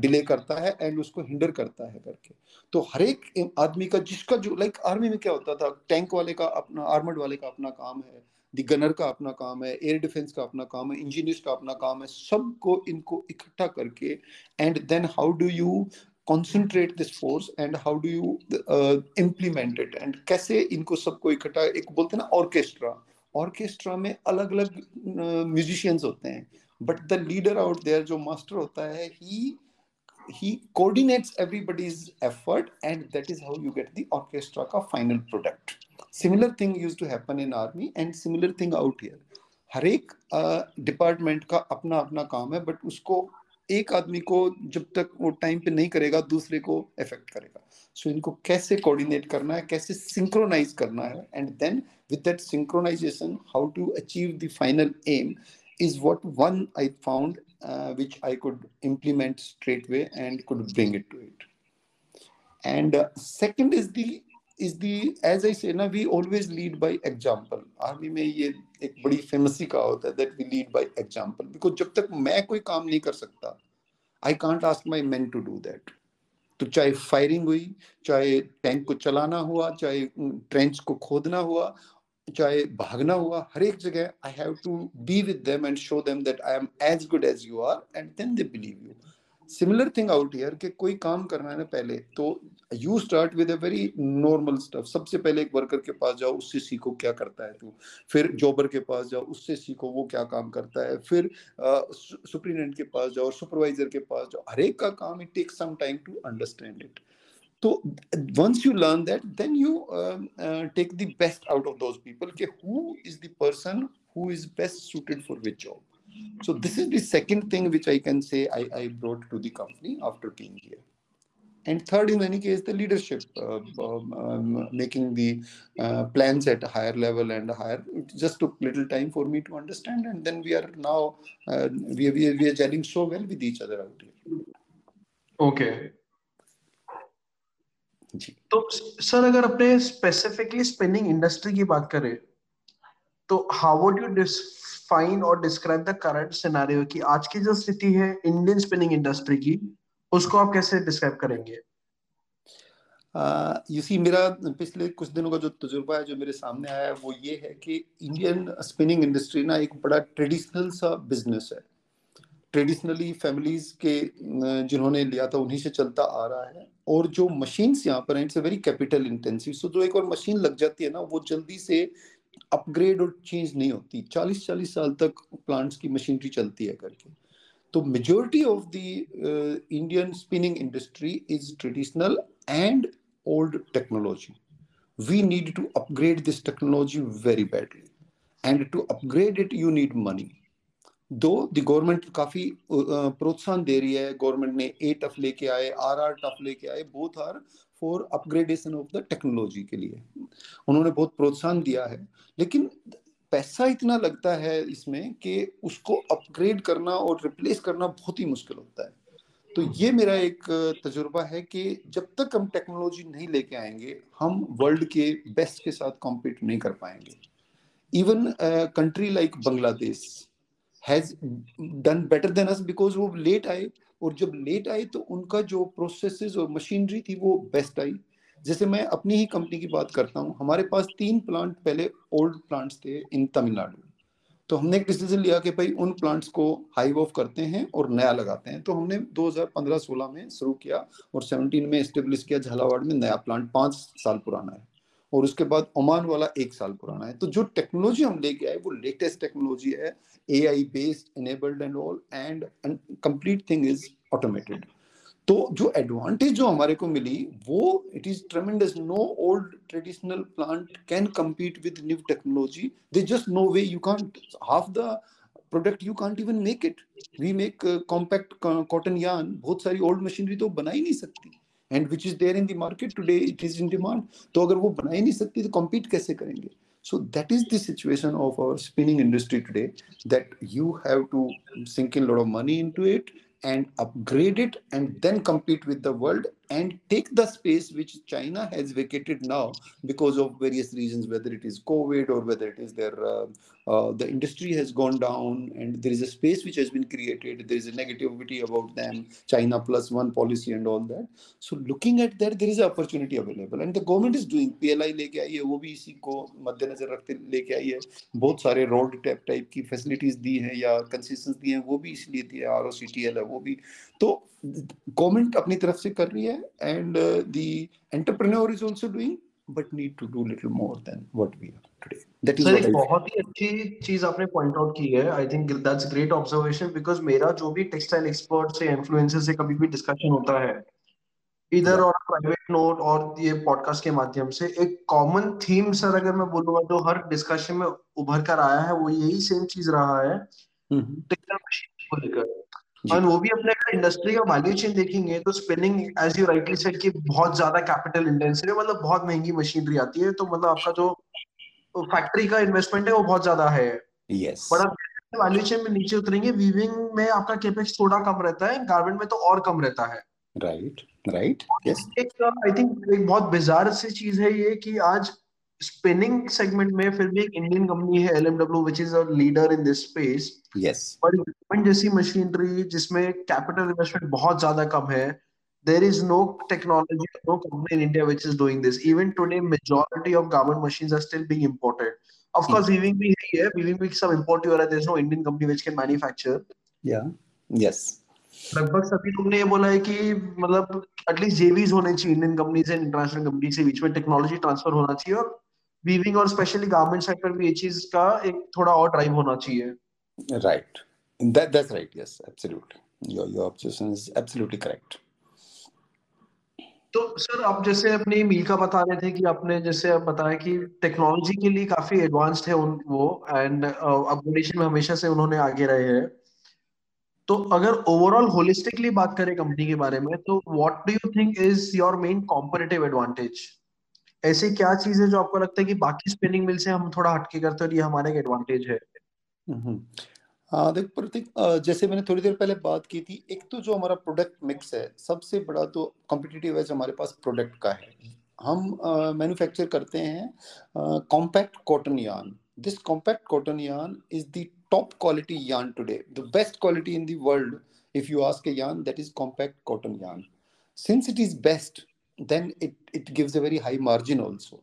डिले करता है एंड उसको हिंडर करता है करके तो हर एक आदमी का जिसका जो लाइक like, आर्मी में क्या होता था टैंक वाले का अपना आर्मर्ड वाले का अपना काम है दी गनर का अपना काम है एयर डिफेंस का अपना काम है इंजीनियर्स का अपना काम है सबको इनको इकट्ठा करके and then how do you this force and how do you uh, implement it and कैसे इनको सबको इकट्ठा एक बोलते हैं ना ऑर्केस्ट्रा ऑर्केस्ट्रा में अलग अलग म्यूजिशियंस होते हैं but the leader out there जो मास्टर होता है he he coordinates everybody's effort and that is how you get the orchestra ka final product similar thing used to happen in army and similar thing out here हर एक department का अपना अपना काम है बट उसको एक आदमी को जब तक वो टाइम पे नहीं करेगा दूसरे को इफ़ेक्ट करेगा सो so, इनको कैसे कोऑर्डिनेट करना है कैसे सिंक्रोनाइज करना है and then with that synchronization how to achieve the final aim is what one I found uh, which I could implement straight and and could bring it to it. And uh, second is the, as I say now we always lead by example. Army में ये एक बड़ी फेमसी का होता है that we lead by example. Because जब तक मैं कोई काम नहीं कर सकता I can't ask my man to do that तो चाहे फायरिंग हुई चाहे टैंक को चलाना हुआ चाहे ट्रेंच को खोदना हुआ चाहे भागना हुआ हर एक जगह I have to be with them and show them that I am as good as you are and then they believe you similar thing out here कि कोई काम करना है ना पहले तो you start with a very normal stuff सबसे पहले एक वर्कर के पास जाओ उससे सीखो क्या करता है तू। फिर जॉबर के पास जाओ उससे सीखो वो क्या काम करता है। फिर सुप्रीडेंट के पास जाओ सुपरवाइजर के पास जाओ। हर एक का काम it take some time to understand it तो once you learn that then you take the best out of out people okay, who is the person who is best suited for which job. So this is the second thing which I can say I, I brought to the company after being here. And third, in any case, the leadership, uh, um, um, making the uh, plans at a higher level and higher. It just took little time for me to understand, and then we are now uh, we, we, we are gelling so well with each other out here. Okay. तो sir अगर अपने specifically spinning industry की बात करें तो how would you define or describe the current scenario कि आज की जो स्थिति है इंडियन स्पिनिंग इंडस्ट्री की, उसको आप कैसे डिस्क्राइब करेंगे? यू सी मेरा पिछले कुछ दिनों का जो तजुर्बा है, जो मेरे सामने आया है, वो ये है कि इंडियन स्पिनिंग इंडस्ट्री ना एक बड़ा ट्रेडिशनल सा बिज़नेस है। ट्रेडिशनली फैमिलीज़ के जिन्होंने लिया था, उन्हीं से चलता आ रहा है। और जो मशीन्स यहाँ पर हैं, it's very capital intensive so जो एक और मशीन लग जाती है ना, वो जल्दी से अपग्रेड और चेंज नहीं होती चालीस चालीस साल तक प्लांट्स की मशीनरी चलती है करके तो majority of the Indian spinning industry is traditional and old technology. We need to upgrade this technology very badly. And to upgrade it, you need money. Though the government काफ़ी प्रोत्साहन दे रही है गवर्नमेंट ने ए टफ लेके आए R R TUF लेके आए both are for upgradation of the technology के लिए। उन्होंने बहुत प्रोत्साहन दिया है। लेकिन पैसा इतना लगता है इसमें कि उसको अपग्रेड करना और रिप्लेस करना बहुत ही मुश्किल होता है। तो ये मेरा एक तजुर्बा है कि जब तक हम टेक्नोलॉजी नहीं लेके आएँगे, हम वर्ल्ड के बेस्ट के साथ कॉम्पीट नहीं कर पाएँगे। Even country like Bangladesh has done better than us because वो लेट आए। और जब लेट आए तो उनका जो प्रोसेस और मशीनरी थी वो बेस्ट आई। जैसे मैं अपनी ही कंपनी की बात करता हूँ, हमारे पास तीन प्लांट पहले ओल्ड प्लांट्स थे इन तमिलनाडु में तो हमने एक डिसीज़न लिया कि भाई उन प्लांट्स को हाइव ऑफ़ करते हैं और नया लगाते हैं। तो हमने 2015-16 में शुरू किया और 17 में स्टेब्लिश किया झालावाड़ में नया प्लांट पाँच साल पुराना है। और उसके बाद ओमान वाला एक साल पुराना है। तो जो टेक्नोलॉजी हम लेके आए, वो लेटेस्ट टेक्नोलॉजी है A I based enabled and all and complete thing is automated तो जो एडवांटेज जो हमारे को मिली, वो it is tremendous no old traditional plant can compete with new technology they just no way you can't half the product you can't even make it we make compact cotton yarn बहुत सारी old machinery तो बना ही नहीं सकती। and which is there in the market today it is in demand तो अगर वो बना ही नहीं सकती तो कॉम्पीट कैसे करेंगे so that is the situation of our spinning industry today that you have to sink in a lot of money into it and upgrade it and then compete with the world and take the space which China has vacated now because of various reasons, whether it is COVID or whether it is their uh, uh, the industry has gone down and there is a space which has been created. There is a negativity about them, China plus one policy and all that. So looking at that, there is an opportunity available and the government is doing PLI लेके आई है वो भी इसी को मद्देनजर रखते लेके आई है बहुत सारे रोड टैप टाइप की फैसिलिटीज दी हैं या कंसेशन दी हैं वो भी इसलिए दी है R O C T L है वो भी तो गवर्नमेंट अपनी तरफ़ से कर रही है and the entrepreneur is also doing but need to do little more than what we are today that is sir बहुत ही अच्छी चीज़ आपने पॉइंट आउट की है. I think that's great observation because मेरा जो भी टेक्सटाइल एक्सपर्ट से इन्फ्लुएंसर से कभी भी डिस्कशन होता है इधर और प्राइवेट नोट और ये पॉडकास्ट के माध्यम से एक कॉमन थीम सर अगर मैं बोलूँगा तो हर डिस्कशन में उभर कर आया है वो यही सेम चीज़ रहा है टेक्सटाइल मशीन को लेकर। और वो भी अपने अगर इंडस्ट्री का वैल्यू चेन देखेंगे तो spinning as you rightly said कि बहुत ज़्यादा कैपिटल इंटेंसिव है मतलब बहुत महँगी मशीनरी आती है तो मतलब आपका जो फैक्ट्री का इन्वेस्टमेंट है वो बहुत ज़्यादा है। यस बट आप वैल्यू चेन में नीचे उतरेंगे वीविंग में आपका केपेक्स थोड़ा कम रहता है गारमेंट में तो और कम रहता है। राइट राइट यस एक आई थिंक एक बहुत बिजार सी चीज़ है ये कि आज स्पिनिंग सेगमेंट में फिर भी एक इंडियन कंपनी है L MW which is other in this space yes equipment जैसी मशीनरी जिसमें कैपिटल इन्वेस्टमेंट बहुत ज़्यादा कम है there is no technology no company in India which is doing this even today majority of government machines are still being imported of weaving भी है weaving भी सब इंपोर्ट हो रहा है. There is no Indian company which can manufacture yes लगभग सभी लोग ने ये बोला है कि मतलब एटलीस्ट जेवीज होने चाहिए इंडियन कंपनी से इंटरनेशनल कंपनी से बीच में. टेक्नोलॉजी ट्रांसफ़र होना चाहिए और वीविंग और स्पेशली गारमेंट सेक्टर में ये चीज़ का एक थोड़ा और ड्राइव होना चाहिए। Right that that's right. Yes absolutely. Your your observation is absolutely correct. तो सर आप जैसे अपनी मील का बता रहे थे कि आपने जैसे आप बताया कि टेक्नोलॉजी के लिए काफ़ी एडवांस्ड है उन वो एंड अपग्रेडेशन में हमेशा से उन्होंने आगे रहे हैं। तो अगर ओवरऑल होलिस्टिकली बात करें कंपनी के बारे में तो what do you think is your main competitive advantage ऐसी क्या चीज़ है जो आपको लगता है कि बाकी स्पिनिंग मिल से हम थोड़ा हटके करते हैं और ये हमारे एडवांटेज है? हाँ देख प्रतीक जैसे मैंने थोड़ी देर पहले बात की थी एक तो जो हमारा प्रोडक्ट मिक्स है सबसे बड़ा तो कॉम्पिटिटिव एज हमारे पास प्रोडक्ट का है। हम मैन्युफैक्चर uh, करते हैं compact cotton yarn this compact cotton yarn is the top quality yarn today the best quality in the world if you ask a yarn that is compact cotton yarn since it is best then it, it gives a very high margin also.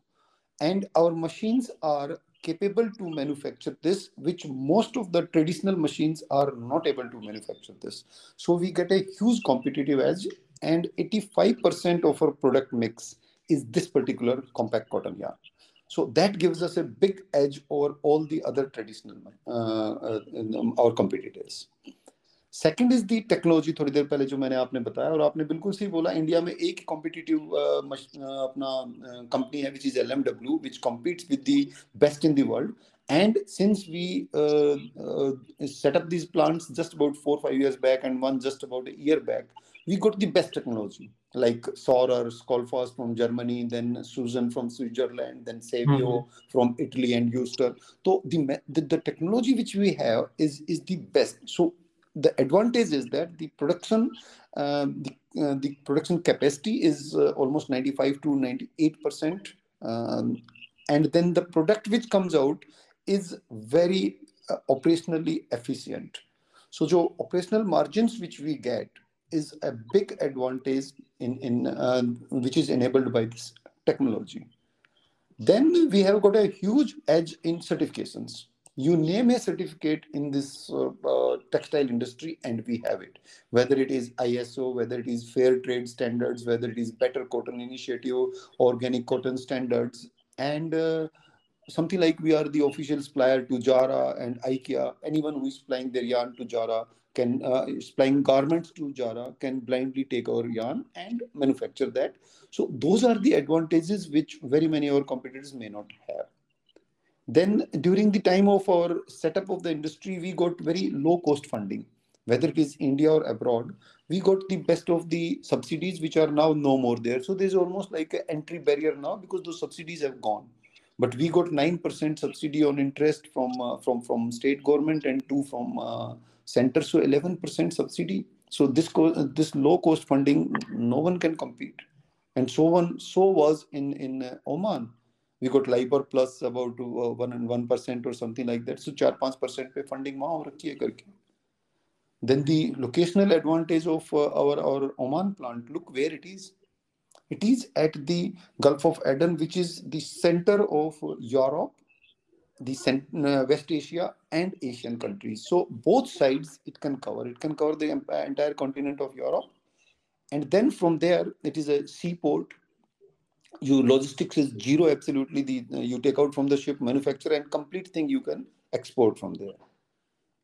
And our machines are capable to manufacture this which most of the traditional machines are not able to manufacture this. So we get a huge competitive edge and 85% of our product mix is this particular compact cotton yarn. So that gives us a big edge over all the other traditional uh, uh, our competitors second is the technology थोड़ी देर पहले जो मैंने आपने बताया और आपने बिल्कुल सही बोला इंडिया में एक कॉम्पिटिटिव अपना कंपनी है which is L M W which competes with the best in the world and since we uh, uh, set up these plants just about four five years back and one just about a year back we got the best technology like Saurer, Skolfos from Germany, then Susan from Switzerland, then Savio mm-hmm. from Italy and Euster. So the, the, the technology which we have is is the best. So the advantage is that the production uh, the, uh, the production capacity is uh, almost 95 to 98 percent um, and then the product which comes out is very uh, operationally efficient. So the operational margins which we get is a big advantage in in uh, which is enabled by this technology. Then we have got a huge edge in certifications. You name a certificate in this uh, uh, textile industry and we have it. Whether it is iso whether it is fair trade standards whether it is better cotton initiative organic cotton standards and uh, something like we are the official supplier to jara and ikea. Anyone who is supplying their yarn to jara can uh, supplying garments to jara can blindly take our yarn and manufacture that. So those are the advantages which very many of our competitors may not have then during the time of our setup of the industry, we got very low cost funding, whether it is India or abroad. We got the best of the subsidies, which are now no more there. So there's almost like an entry barrier now because those subsidies have gone. But we got nine percent subsidy on interest from uh, from from state government and two from uh, center. So eleven percent subsidy. So this co- this low cost funding, no one can compete. And so on. So was in in uh, Oman we got LIBOR plus about uh, one and one percent or something like that. So चार पांच percent पे funding वहाँ हो रखी है करके. Then the locational advantage of uh, our our Oman plant. Look where it is. It is at the Gulf of Aden, which is the center of Europe, the uh, West Asia, and Asian countries. So both sides it can cover. It can cover the entire continent of Europe, and then from there it is a seaport you logistics is zero absolutely. The uh, you take out from the ship manufacture and complete thing you can export from there.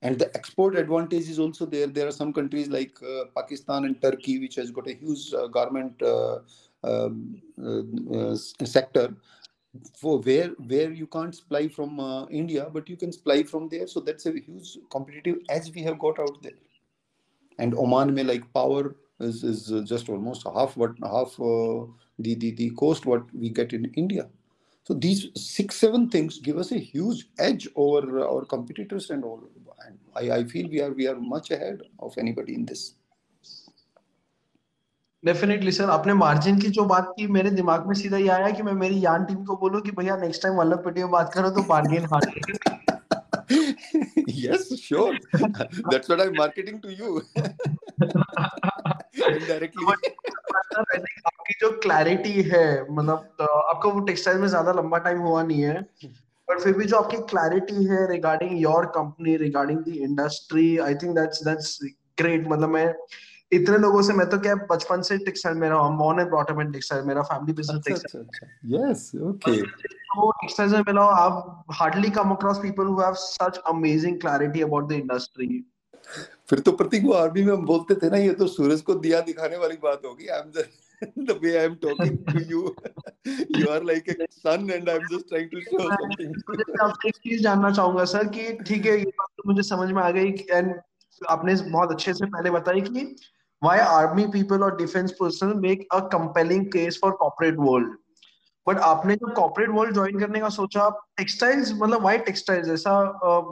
And the export advantage is also there. There are some countries like uh, pakistan and turkey which has got a huge uh, garment uh, um, uh, uh, sector for where where you can't supply from india but you can supply from there. So that's a huge competitive edge we have got out there. And oman may like power is, is just almost half what half the, the, the cost what we get in India. So these six, seven things give us a huge edge over our competitors and all. And I, I feel we are we are much ahead of anybody in this. Definitely sir आपने margin की जो बात की मेरे दिमाग में सीधा ये आया कि मैं मेरी यान टीम को बोलूं कि भैया नेक्स्ट टाइम वल्लभ पेटी में बात करो तो bargain hard yes sure that's what i'm marketing to you indirectly आपकी जो क्लैरिटी है मतलब तो आपका वो टेक्सटाइल में ज़्यादा लंबा टाइम हुआ नहीं है पर फिर भी जो आपकी क्लैरिटी है regarding your company regarding the industry I think that's that's great मतलब मैं इतने लोगों से मैं तो क्या बचपन से टेक्सटाइल मेरा born and brought up in textile मेरा family business textile yes okay तो टेक्सटाइल में मिला आप hardly come across people who have such amazing clarity about the industry फिर तो प्रतीक वो आर्मी में हम बोलते थे ना ये तो सूरज को दिया दिखाने वाली बात होगी I am just the way I am talking to you, you are like a son, and I'm just trying to show something. मुझे आपसे एक चीज़ जानना चाहूँगा सर कि ठीक है ये बात तो मुझे समझ में आ गई एंड आपने बहुत अच्छे से पहले बताई कि why army people or defense personnel make a compelling case for corporate world but आपने जब कॉर्पोरेट वर्ल्ड ज्वाइन करने का सोचा टेक्सटाइल्स मतलब वाई टेक्सटाइल्स ऐसा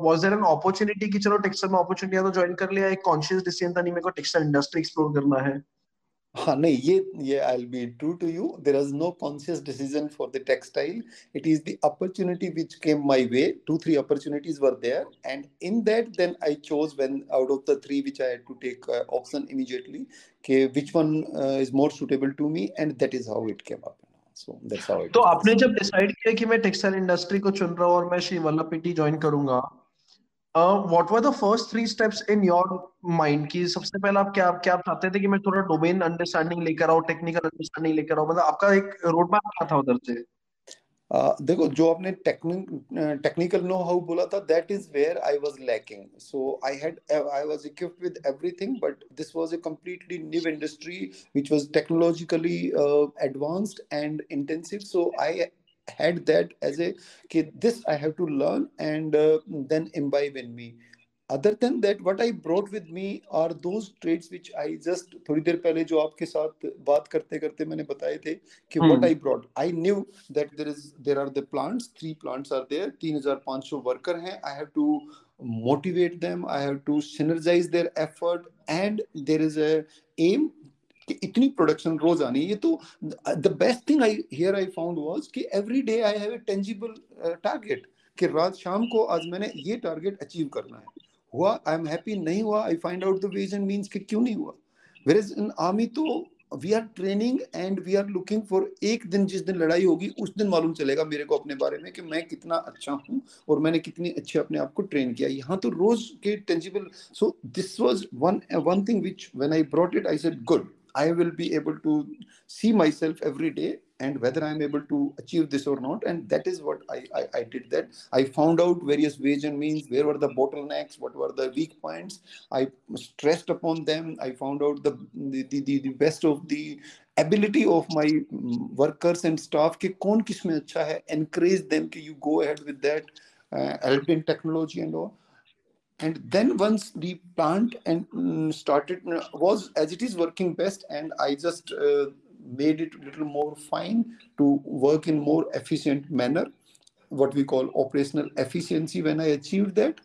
वाज देयर एन अपॉर्चुनिटी कि चलो टेक्सटाइल में अपॉर्चुनिटी तो ज्वाइन कर लिया? एक कॉन्शियस डिसीज़न था नहीं, मेरे को टेक्सटाइल इंडस्ट्री एक्सप्लोर करना है। हाँ नहीं, ये ये I will be true to you there is no conscious decision for the textile it is the opportunity which came my way two three opportunities were there and in that then I chose when out of the three which I had to take option immediately कि which one is more suitable to me and that is how it came up तो आपने जब decide किया कि मैं textile industry को चुन रहा हूँ और मैं श्री वल्लभ पिटी ज्वाइन करूँगा what were the first three steps in your mind की सबसे पहले आप क्या क्या चाहते थे कि मैं थोड़ा डोमेन अंडरस्टैंडिंग लेकर आऊँ टेक्निकल अंडरस्टैंडिंग लेकर आऊँ? मतलब आपका एक रोड मैप क्या था उधर से? देखो जो आपने टेक्निकल नो हाउ बोला था that is where I was lacking so I had I was equipped with everything but this was a completely new industry which was technologically advanced and intensive so I had that as a okay, this I have to learn and uh, then imbibe in me. Other than that, what I brought with me are those traits which I just थोड़ी देर पहले जो आपके साथ बात करते करते मैंने बताए थे कि hmm. what I brought. I knew that there is there are the plants, three plants are there, 3,500 worker हैं. I have to motivate them. I have to synergize their effort and there is a aim कि इतनी production रोज आनी ये तो the best thing I here I found was कि every day I have a tangible target कि रात शाम को आज मैंने ये टारगेट अचीव करना है हुआ आई एम हैप्पी नहीं हुआ I find out the reason means कि क्यों नहीं हुआ? वेर इज़ इन आर्मी तो we are training and we are looking for एक दिन जिस दिन लड़ाई होगी, उस दिन मालूम चलेगा मेरे को अपने बारे में कि मैं कितना अच्छा हूँ और मैंने कितनी अच्छे अपने आप को ट्रेन किया। यहाँ तो रोज के tangible so this was one one thing which when I brought it I said good I will be able to see myself every day and whether i'm able to achieve this or not. And that is what I, I, I did that. I found out various ways and means where were the bottlenecks what were the weak points. I stressed upon them. I found out the the, the, the best of the ability of my mm, workers and staff ke kon kis mein acha hai encourage them that you go ahead with that uh, in technology and all. And then once the plant and mm, started was as it is working best and i just uh, made it a little more fine to work in more efficient manner what we call operational efficiency when i achieved that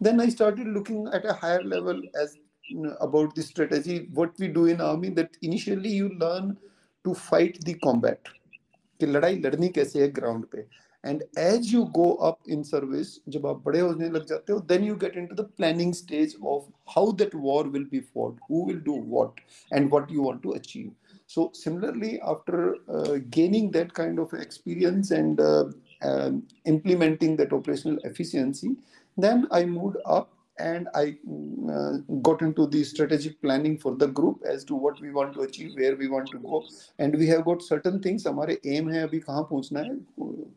then i started looking at a higher level as you know, about the strategy what we do in army that initially you learn to fight the combat कि लड़ाई लड़नी कैसे है ground पे and as you go up in service जब आप बड़े होने लग जाते हो then you get into the planning stage of how that war will be fought who will do what and what you want to achieve so similarly after uh, gaining that kind of experience and uh, uh, implementing that operational efficiency then i moved up and I uh, got into the strategic planning for the group as to what we want to achieve, where we want to go, and we have got certain things. हमारे aim है अभी कहाँ पहुँचना है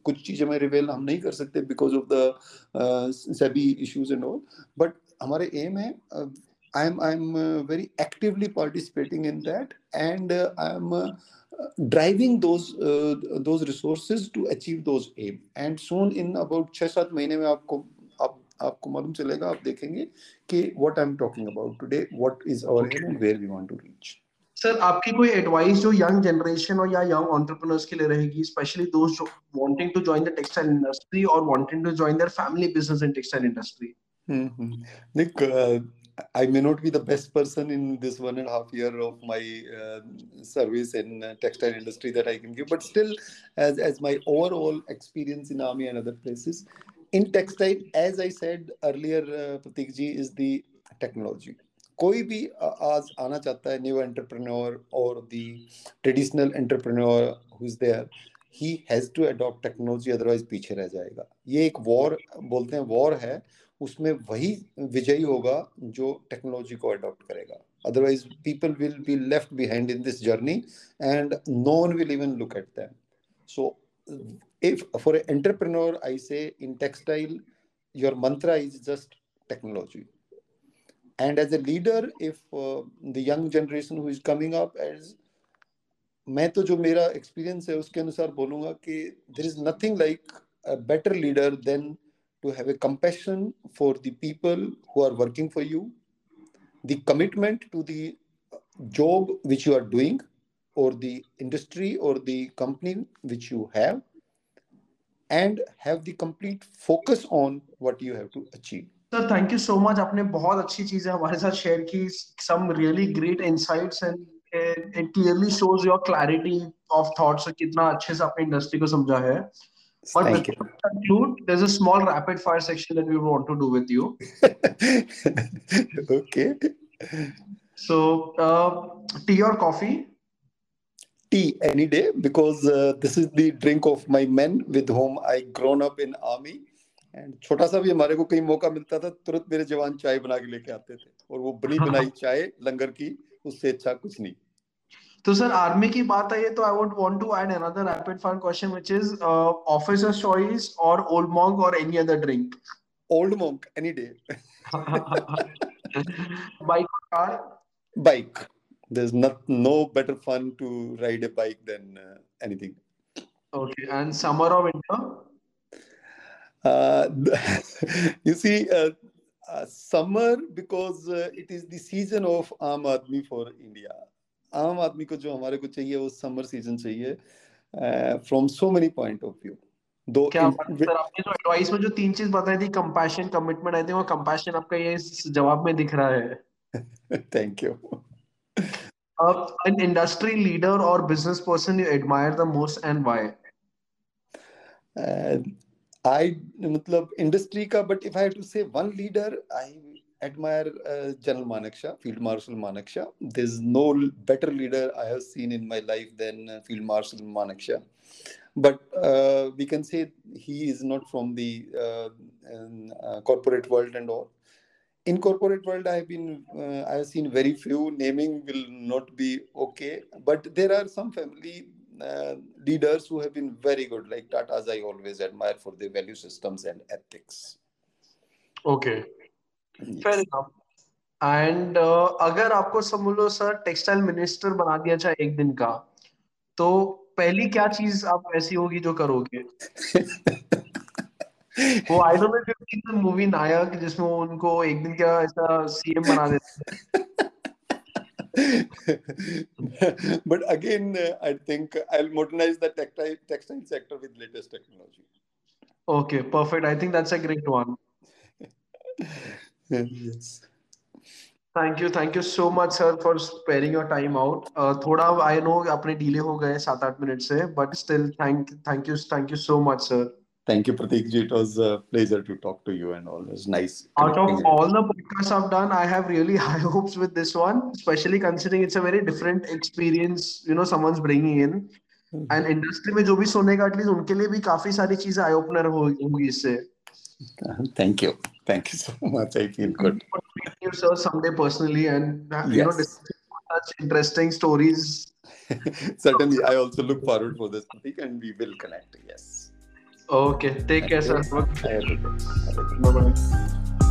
कुछ चीजें मैं रिवेल हम नहीं कर सकते because of the uh, SEBI issues and all, but हमारे aim है uh, I'm I'm uh, very actively participating in that, and uh, I'm uh, driving those uh, those resources to achieve those aim. And soon in about छह सात महीने में आपको आपको मालूम चलेगा आप देखेंगे कि what I am talking about today what is our aim and where we want to reach sir आपकी कोई एडवाइस जो यंग जनरेशन और या यंग एंटरप्रेन्योर्स के लिए रहेगी स्पेशली दोस्त wanting to join the textile industry और wanting to join their family business in textile industry Nick I may not be the best person in this one and a half year of my uh, service in uh, textile industry that I can give, but still, as as my overall experience in army and other places, in textile as i said earlier uh, pratik ji is the technology कोई भी आज आना चाहता है new entrepreneur और the traditional entrepreneur who is there he has to adopt technology otherwise पीछे रह जाएगा ये एक वॉर बोलते हैं वॉर है उसमें वही विजयी होगा जो टेक्नोलॉजी को अडॉप्ट करेगा। Otherwise people will be left behind in this journey and no will even look at them so an entrepreneur i say in textile your mantra is just technology. And as a leader if uh, the young generation who is coming up as मैं तो जो मेरा experience है उसके अनुसार बोलूँगा कि there is nothing like better leader than to have a compassion for the people who are working for you the commitment to the job which you are doing or the industry or the company which you have and have the complete focus on what you have to achieve sir thank you so much आपने बहुत अच्छी चीजें हमारे साथ share की some really great insights and it clearly shows your clarity of thoughts कितना अच्छे से आपने इंडस्ट्री को समझा है but Thank we conclude there's a small rapid fire section that we want to do with you you. okay. so uh, tea or coffee Tea any day because uh, this is the drink of my men with whom I grown up in army. And छोटा सा भी हमारे को कहीं मौका मिलता था तुरंत मेरे जवान चाय बना के लेके आते थे और वो बनी बनाई चाय लंगर की उससे अच्छा कुछ नहीं तो सर आर्मी की बात आई है तो I would want to add another rapid fire question which is Officer Choice और ओल्ड मॉन्क और any other drink Old monk any day bike car bike there's not no better fun to ride a bike than uh, anything okay and summer और winter uh, you see uh, uh, summer because uh, it is the season of आम आदमी for India आम आदमी को जो हमारे को चाहिए वो समर सीज़न चाहिए from so many point of view दो क्या सर आपने जो एडवाइस में जो तीन चीज़ बताई थी कंपैशन कमिटमेंट आई थिंक वो कंपैशन आपका ये जवाब में दिख रहा है। Thank you Uh, an industry leader or business person you admire the most and why? I मतलब इंडस्ट्री का but if I have to say one leader I admire uh, General Manekshaw, Field Marshal Manekshaw. There's no better leader I have seen in my life than uh, Field Marshal Manekshaw. But uh, we can say he is not from the uh, uh, corporate world and all. In corporate world, I have been uh, I have seen very few. Naming will not be okay, but there are some family leaders who have been very good, like Tata's. I always admire for their value systems and ethics. Okay. Fair enough. And अगर आपको समझ लो sir textile minister बना दिया जाए एक दिन का तो पहली क्या चीज़ आप ऐसी होगी जो करोगे? वो I don't know movie Nayak जिसमें उनको एक दिन का ऐसा सीएम बना देते but again, uh, I think I'll modernize the textile textile sector with latest technology. Okay perfect I think that's a great one yes. Thank you thank you so much sir for sparing your time out थोड़ा I know अपने delay हो गए सात आठ minute से but still thank thank you thank you so much sir Thank you, Pratik ji. It was a pleasure to talk to you and was nice. Out of all the podcasts I've done, I have really high hopes with this one, especially considering it's a very different experience, you know, someone's bringing in. And industry में जो भी सुनेगा at least उनके लिए भी काफ़ी सारी चीज़ें आई ओपनर होंगी इससे Thank you. Thank you so much. I feel good. you sir someday personally and uh, you know Yes. discuss such interesting stories Certainly, I also look forward for this, topic and we will connect. Yes. okay take care sir I have a good- have a good- bye bye